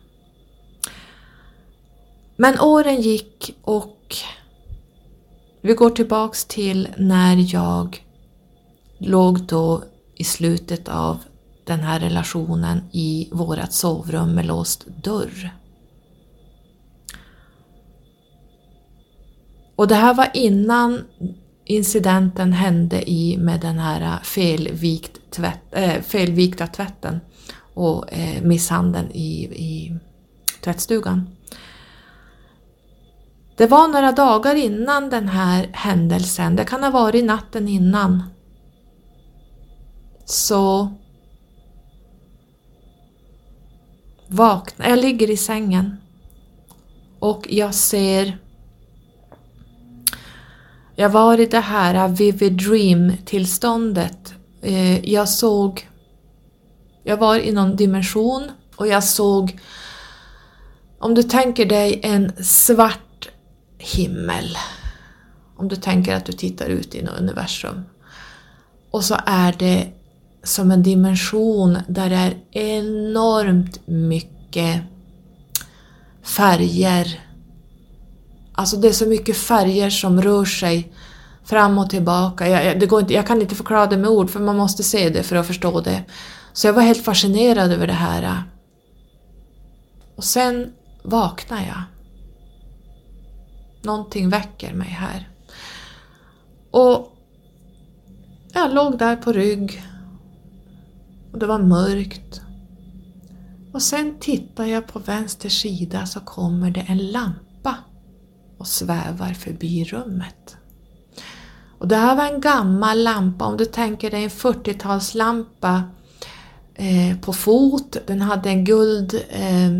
Men åren gick och vi går tillbaks till när jag låg då i slutet av den här relationen i vårat sovrum med låst dörr. Och det här var innan incidenten hände i med den här felvikt tvätt, äh, felvikta tvätten och äh, misshandeln i, i tvättstugan. Det var några dagar innan den här händelsen, det kan ha varit natten innan, så vaknar jag, ligger i sängen och jag ser jag var i det här vivid dream tillståndet. Eh, jag såg jag var i någon dimension och jag såg om du tänker dig en svart himmel. Om du tänker att du tittar ut i något universum. Och så är det som en dimension där det är enormt mycket färger. Alltså det är så mycket färger som rör sig fram och tillbaka. Jag, det går inte, jag kan inte förklara det med ord för man måste se det för att förstå det. Så jag var helt fascinerad över det här. Och sen vaknar jag. Någonting väcker mig här. Och jag låg där på rygg och det var mörkt. Och sen tittar jag på vänster sida så kommer det en lampa och svävar förbi rummet. Och det här var en gammal lampa, om du tänker dig en 40-talslampa eh, på fot. Den hade en guld, eh,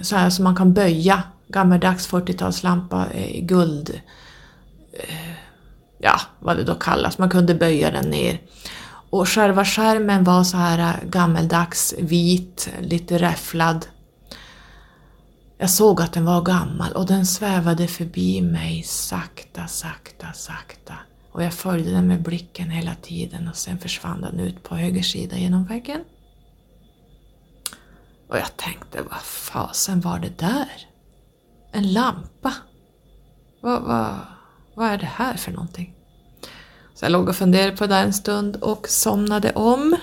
så här som man kan böja, gammaldags 40-talslampa, eh, guld, eh, ja vad det då kallas, man kunde böja den ner. Och själva skärmen var så här äh, gammeldags vit, lite räfflad. Jag såg att den var gammal och den svävade förbi mig sakta, sakta, sakta. Och jag följde den med blicken hela tiden och sen försvann den ut på höger sida genom väggen. Och jag tänkte, vad fasen var det där? En lampa? Vad, vad, vad är det här för någonting? Så jag låg och funderade på det en stund och somnade om.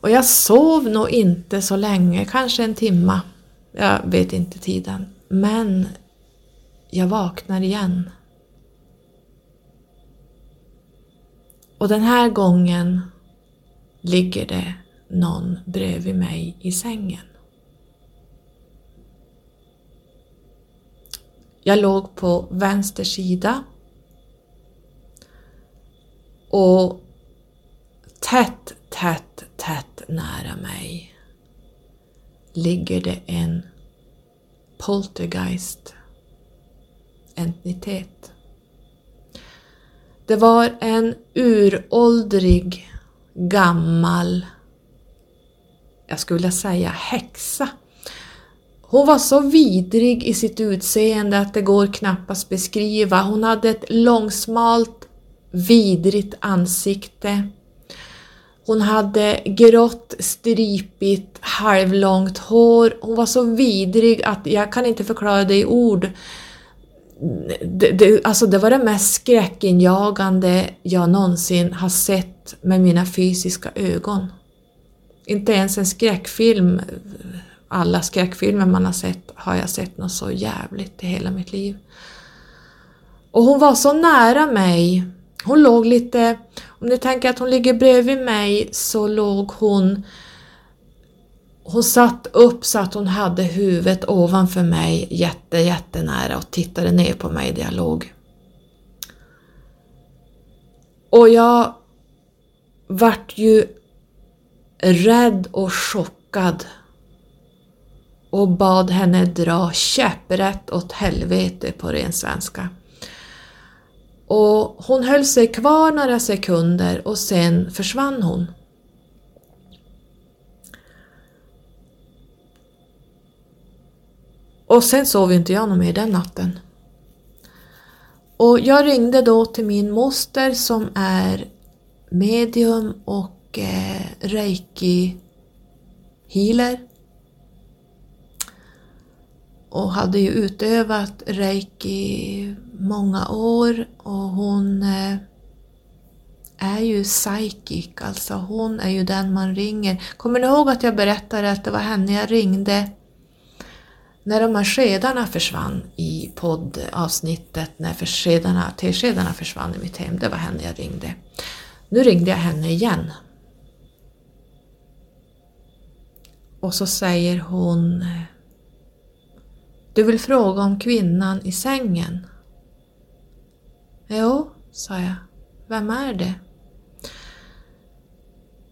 Och jag sov nog inte så länge, kanske en timma. Jag vet inte tiden. Men jag vaknar igen. Och den här gången ligger det någon bredvid mig i sängen. Jag låg på vänster sida och tätt, tätt, tätt nära mig ligger det en poltergeist entitet. Det var en uråldrig, gammal, jag skulle vilja säga häxa. Hon var så vidrig i sitt utseende att det går knappast beskriva. Hon hade ett långsmalt vidrigt ansikte. Hon hade grått, stripigt, halvlångt hår. Hon var så vidrig att jag kan inte förklara det i ord. Det, det, alltså det var det mest skräckinjagande jag någonsin har sett med mina fysiska ögon. Inte ens en skräckfilm, alla skräckfilmer man har sett, har jag sett något så jävligt i hela mitt liv. Och hon var så nära mig hon låg lite, om ni tänker att hon ligger bredvid mig så låg hon hon satt upp så att hon hade huvudet ovanför mig jätte, jättenära och tittade ner på mig där jag låg. Och jag vart ju rädd och chockad och bad henne dra käpprätt åt helvete på ren svenska. Och hon höll sig kvar några sekunder och sen försvann hon. Och sen sov inte jag något mer den natten. Och jag ringde då till min moster som är medium och eh, reiki healer och hade ju utövat reiki många år och hon eh, är ju psychic, alltså hon är ju den man ringer. Kommer ni ihåg att jag berättade att det var henne jag ringde när de här skedarna försvann i poddavsnittet, när skedarna, teskedarna försvann i mitt hem, det var henne jag ringde. Nu ringde jag henne igen. Och så säger hon Du vill fråga om kvinnan i sängen? Jo, sa jag. Vem är det?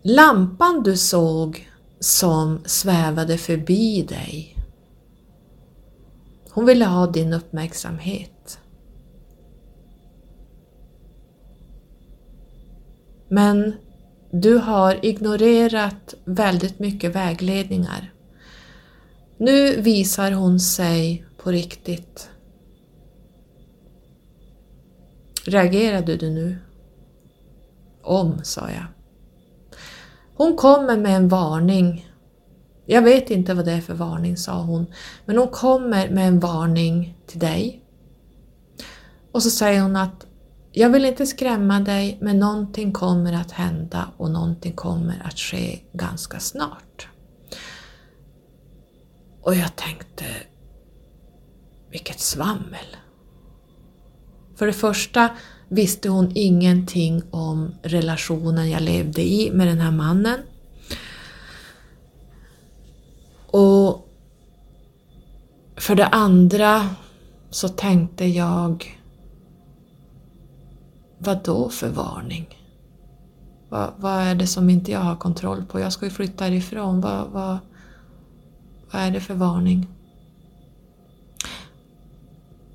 Lampan du såg som svävade förbi dig. Hon ville ha din uppmärksamhet. Men du har ignorerat väldigt mycket vägledningar. Nu visar hon sig på riktigt. Reagerade du nu? Om, sa jag. Hon kommer med en varning. Jag vet inte vad det är för varning, sa hon, men hon kommer med en varning till dig. Och så säger hon att jag vill inte skrämma dig, men någonting kommer att hända och någonting kommer att ske ganska snart. Och jag tänkte, vilket svammel! För det första visste hon ingenting om relationen jag levde i med den här mannen. Och för det andra så tänkte jag, vad då för varning? Vad, vad, är det som inte jag har kontroll på? Jag ska ju flytta härifrån. Vad, vad, vad är det för varning?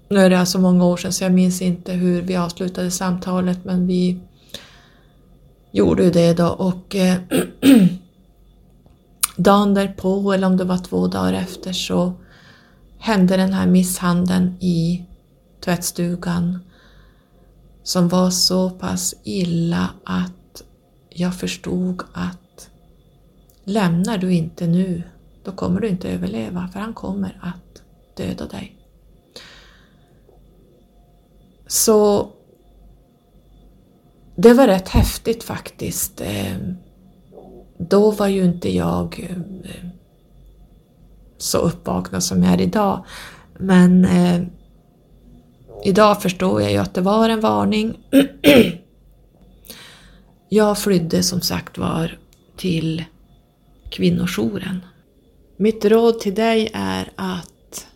Nu är det alltså många år sedan så jag minns inte hur vi avslutade samtalet men vi gjorde ju det då och eh, (clears throat) dagen därpå eller om det var två dagar efter så hände den här misshandeln i tvättstugan som var så pass illa att jag förstod att lämnar du inte nu då kommer du inte överleva för han kommer att döda dig. Så det var rätt häftigt faktiskt. Eh, då var ju inte jag eh, så uppvaknad som jag är idag. Men eh, idag förstår jag ju att det var en varning. (clears throat) jag flydde som sagt var till kvinnojouren. Mitt råd till dig är att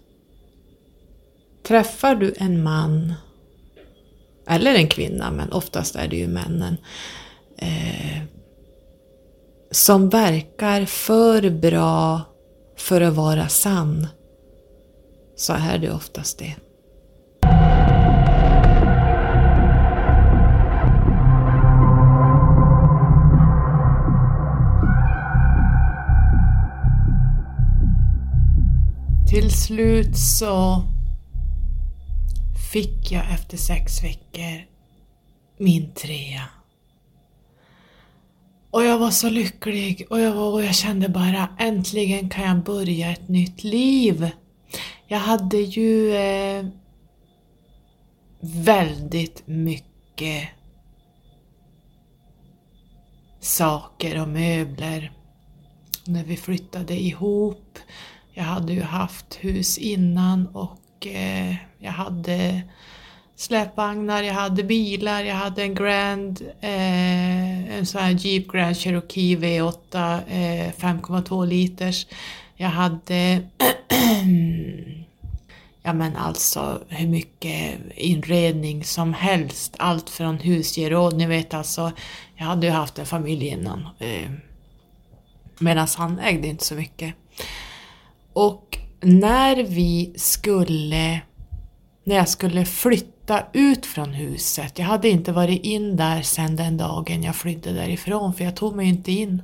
träffar du en man eller en kvinna, men oftast är det ju männen, eh, som verkar för bra för att vara sann, så är det oftast det. Till slut så fick jag efter sex veckor min trea. Och jag var så lycklig och jag, var, och jag kände bara äntligen kan jag börja ett nytt liv. Jag hade ju eh, väldigt mycket saker och möbler när vi flyttade ihop. Jag hade ju haft hus innan och eh, jag hade släpvagnar, jag hade bilar, jag hade en Grand, eh, en sån här Jeep Grand Cherokee V8 eh, 5,2 liters. Jag hade (clears throat) ja men alltså hur mycket inredning som helst, allt från husgeråd, ni vet alltså, jag hade ju haft en familj innan. Eh, Medan han ägde inte så mycket. Och när vi skulle när jag skulle flytta ut från huset. Jag hade inte varit in där sedan den dagen jag flydde därifrån för jag tog mig inte in.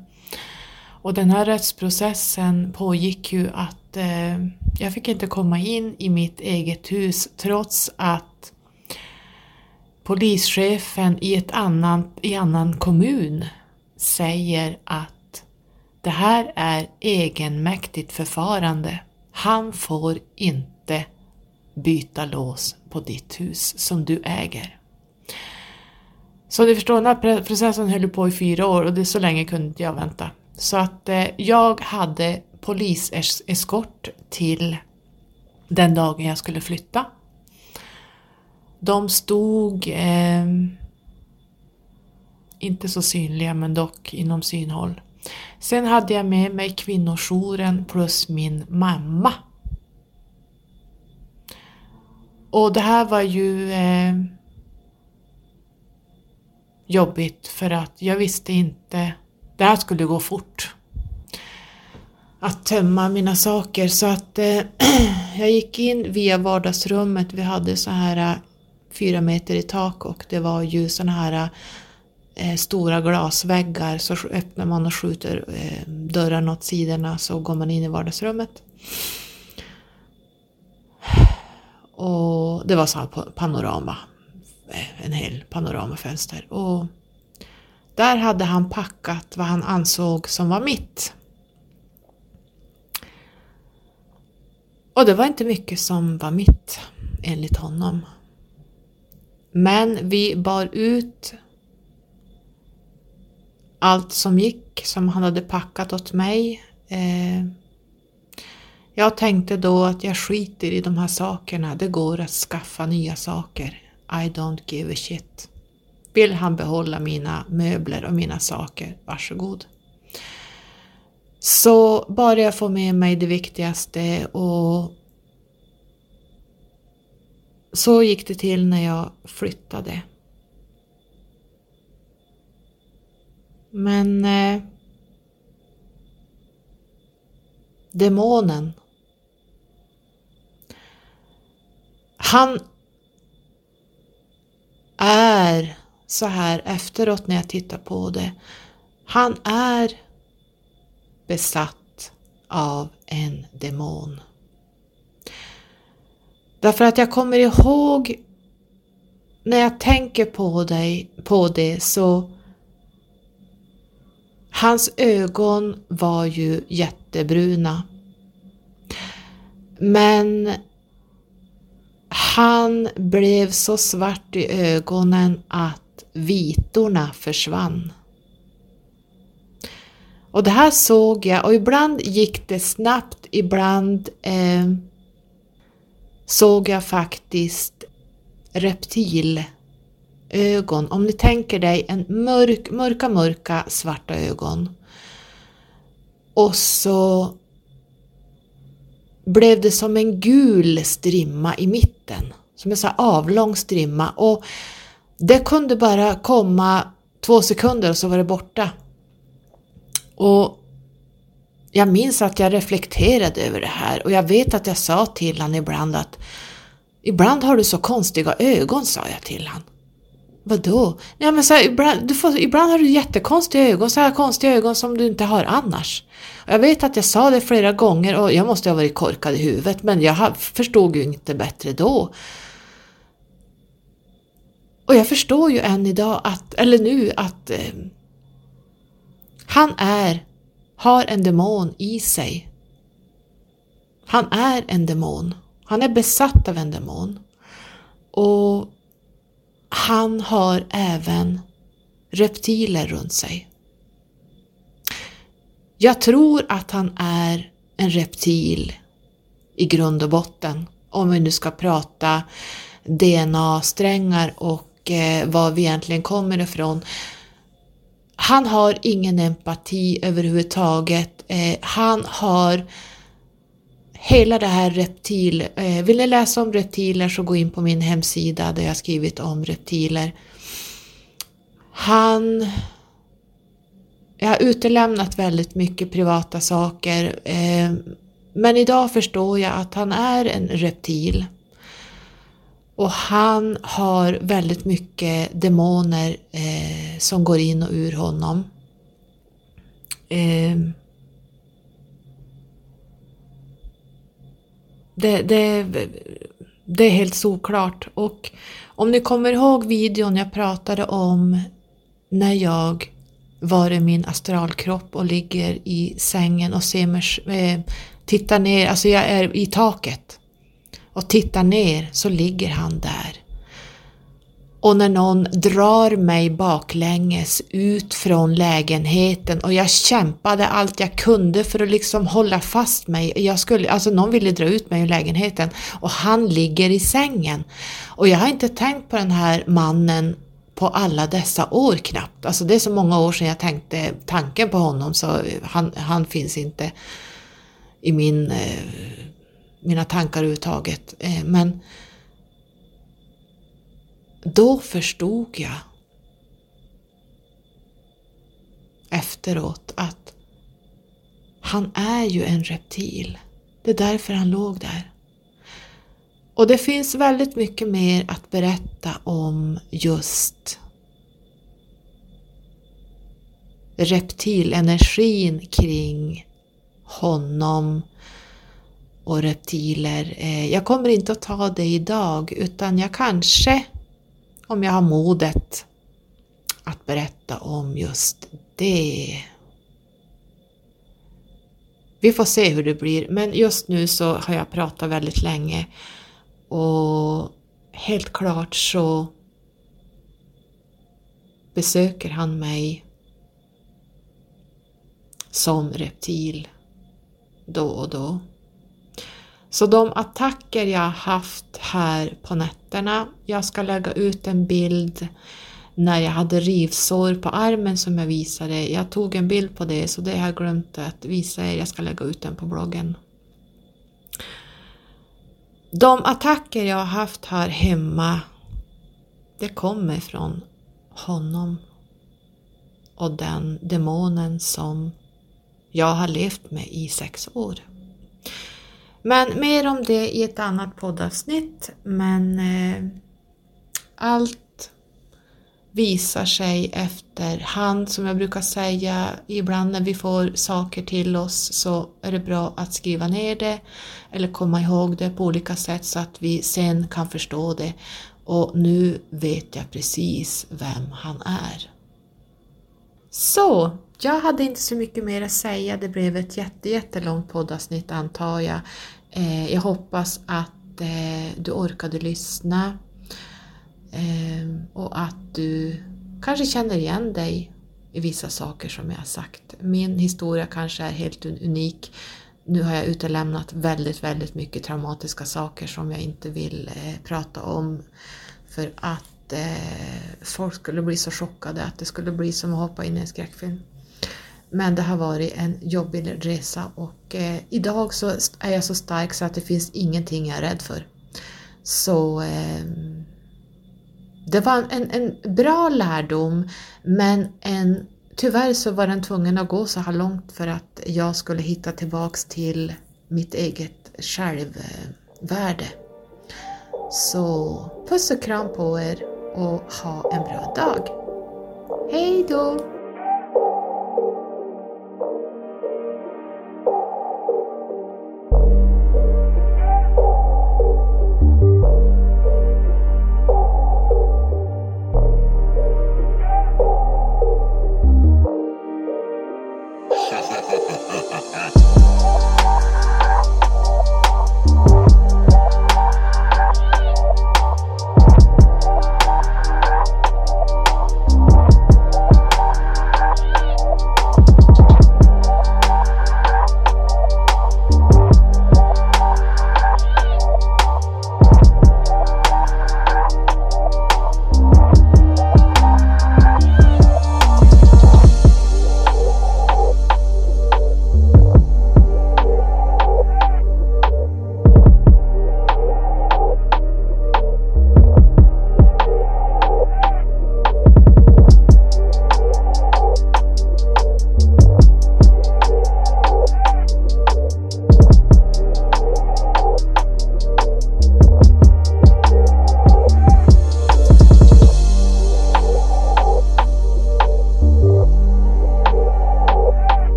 Och den här rättsprocessen pågick ju att eh, jag fick inte komma in i mitt eget hus trots att polischefen i, ett annan, i annan kommun säger att det här är egenmäktigt förfarande. Han får inte byta lås på ditt hus som du äger. Så ni förstår, den här processen höll på i fyra år och det så länge kunde inte jag vänta. Så att eh, jag hade poliseskort till den dagen jag skulle flytta. De stod eh, inte så synliga men dock inom synhåll. Sen hade jag med mig kvinnojouren plus min mamma. Och det här var ju eh, jobbigt för att jag visste inte, det här skulle gå fort. Att tömma mina saker så att eh, (clears throat) jag gick in via vardagsrummet, vi hade så här eh, fyra meter i tak och det var ju såna här eh, Eh, stora glasväggar så öppnar man och skjuter eh, dörrarna åt sidorna så går man in i vardagsrummet. Och det var så här panorama, eh, en hel panoramafönster. Och där hade han packat vad han ansåg som var mitt. Och det var inte mycket som var mitt, enligt honom. Men vi bar ut allt som gick, som han hade packat åt mig. Eh, jag tänkte då att jag skiter i de här sakerna, det går att skaffa nya saker. I don't give a shit. Vill han behålla mina möbler och mina saker, varsågod. Så bara jag får med mig det viktigaste och så gick det till när jag flyttade. Men eh, demonen Han är så här efteråt när jag tittar på det. Han är besatt av en demon. Därför att jag kommer ihåg när jag tänker på, dig, på det så Hans ögon var ju jättebruna. Men han blev så svart i ögonen att vitorna försvann. Och det här såg jag och ibland gick det snabbt, ibland eh, såg jag faktiskt Ögon, Om ni tänker dig en mörk, mörka, mörka svarta ögon. Och så blev det som en gul strimma i mitten. Som en så avlång strimma och det kunde bara komma två sekunder och så var det borta. Och jag minns att jag reflekterade över det här och jag vet att jag sa till honom ibland att Ibland har du så konstiga ögon, sa jag till honom. Vadå? Ja, men så här, ibland, du får, ibland har du jättekonstiga ögon, så här konstiga ögon som du inte har annars. Jag vet att jag sa det flera gånger och jag måste ha varit korkad i huvudet men jag förstod ju inte bättre då. Och jag förstår ju än idag, att, eller nu, att eh, han är, har en demon i sig. Han är en demon. Han är besatt av en demon. Och han har även reptiler runt sig. Jag tror att han är en reptil i grund och botten, om vi nu ska prata DNA-strängar och eh, var vi egentligen kommer ifrån. Han har ingen empati överhuvudtaget. Eh, han har hela det här reptil... Eh, vill ni läsa om reptiler så gå in på min hemsida där jag skrivit om reptiler. Han... Jag har utelämnat väldigt mycket privata saker eh, men idag förstår jag att han är en reptil. Och han har väldigt mycket demoner eh, som går in och ur honom. Eh, det, det, det är helt såklart. Och om ni kommer ihåg videon jag pratade om när jag var i min astralkropp och ligger i sängen och ser mig, eh, tittar ner, alltså jag är i taket och tittar ner så ligger han där och när någon drar mig baklänges ut från lägenheten och jag kämpade allt jag kunde för att liksom hålla fast mig. Jag skulle, alltså någon ville dra ut mig ur lägenheten och han ligger i sängen. Och jag har inte tänkt på den här mannen på alla dessa år knappt. Alltså det är så många år sedan jag tänkte tanken på honom så han, han finns inte i min, eh, mina tankar överhuvudtaget. Eh, men då förstod jag efteråt att han är ju en reptil. Det är därför han låg där. Och det finns väldigt mycket mer att berätta om just reptilenergin kring honom och reptiler. Eh, jag kommer inte att ta det idag utan jag kanske om jag har modet att berätta om just det. Vi får se hur det blir, men just nu så har jag pratat väldigt länge och helt klart så besöker han mig som reptil då och då. Så de attacker jag haft här på nätterna, jag ska lägga ut en bild när jag hade rivsår på armen som jag visade. Jag tog en bild på det så det har jag glömt att visa er, jag ska lägga ut den på bloggen. De attacker jag har haft här hemma, det kommer från honom och den demonen som jag har levt med i sex år. Men mer om det i ett annat poddavsnitt. Men eh, allt visar sig efter hand Som jag brukar säga, ibland när vi får saker till oss så är det bra att skriva ner det eller komma ihåg det på olika sätt så att vi sen kan förstå det. Och nu vet jag precis vem han är. Så, jag hade inte så mycket mer att säga. Det blev ett jätte, jättelångt poddavsnitt antar jag. Eh, jag hoppas att eh, du orkade lyssna eh, och att du kanske känner igen dig i vissa saker som jag har sagt. Min historia kanske är helt unik. Nu har jag utelämnat väldigt, väldigt mycket traumatiska saker som jag inte vill eh, prata om för att eh, folk skulle bli så chockade att det skulle bli som att hoppa in i en skräckfilm. Men det har varit en jobbig resa och eh, idag så är jag så stark så att det finns ingenting jag är rädd för. Så eh, det var en, en bra lärdom men en, tyvärr så var den tvungen att gå så här långt för att jag skulle hitta tillbaks till mitt eget självvärde. Så puss och kram på er och ha en bra dag. Hej då!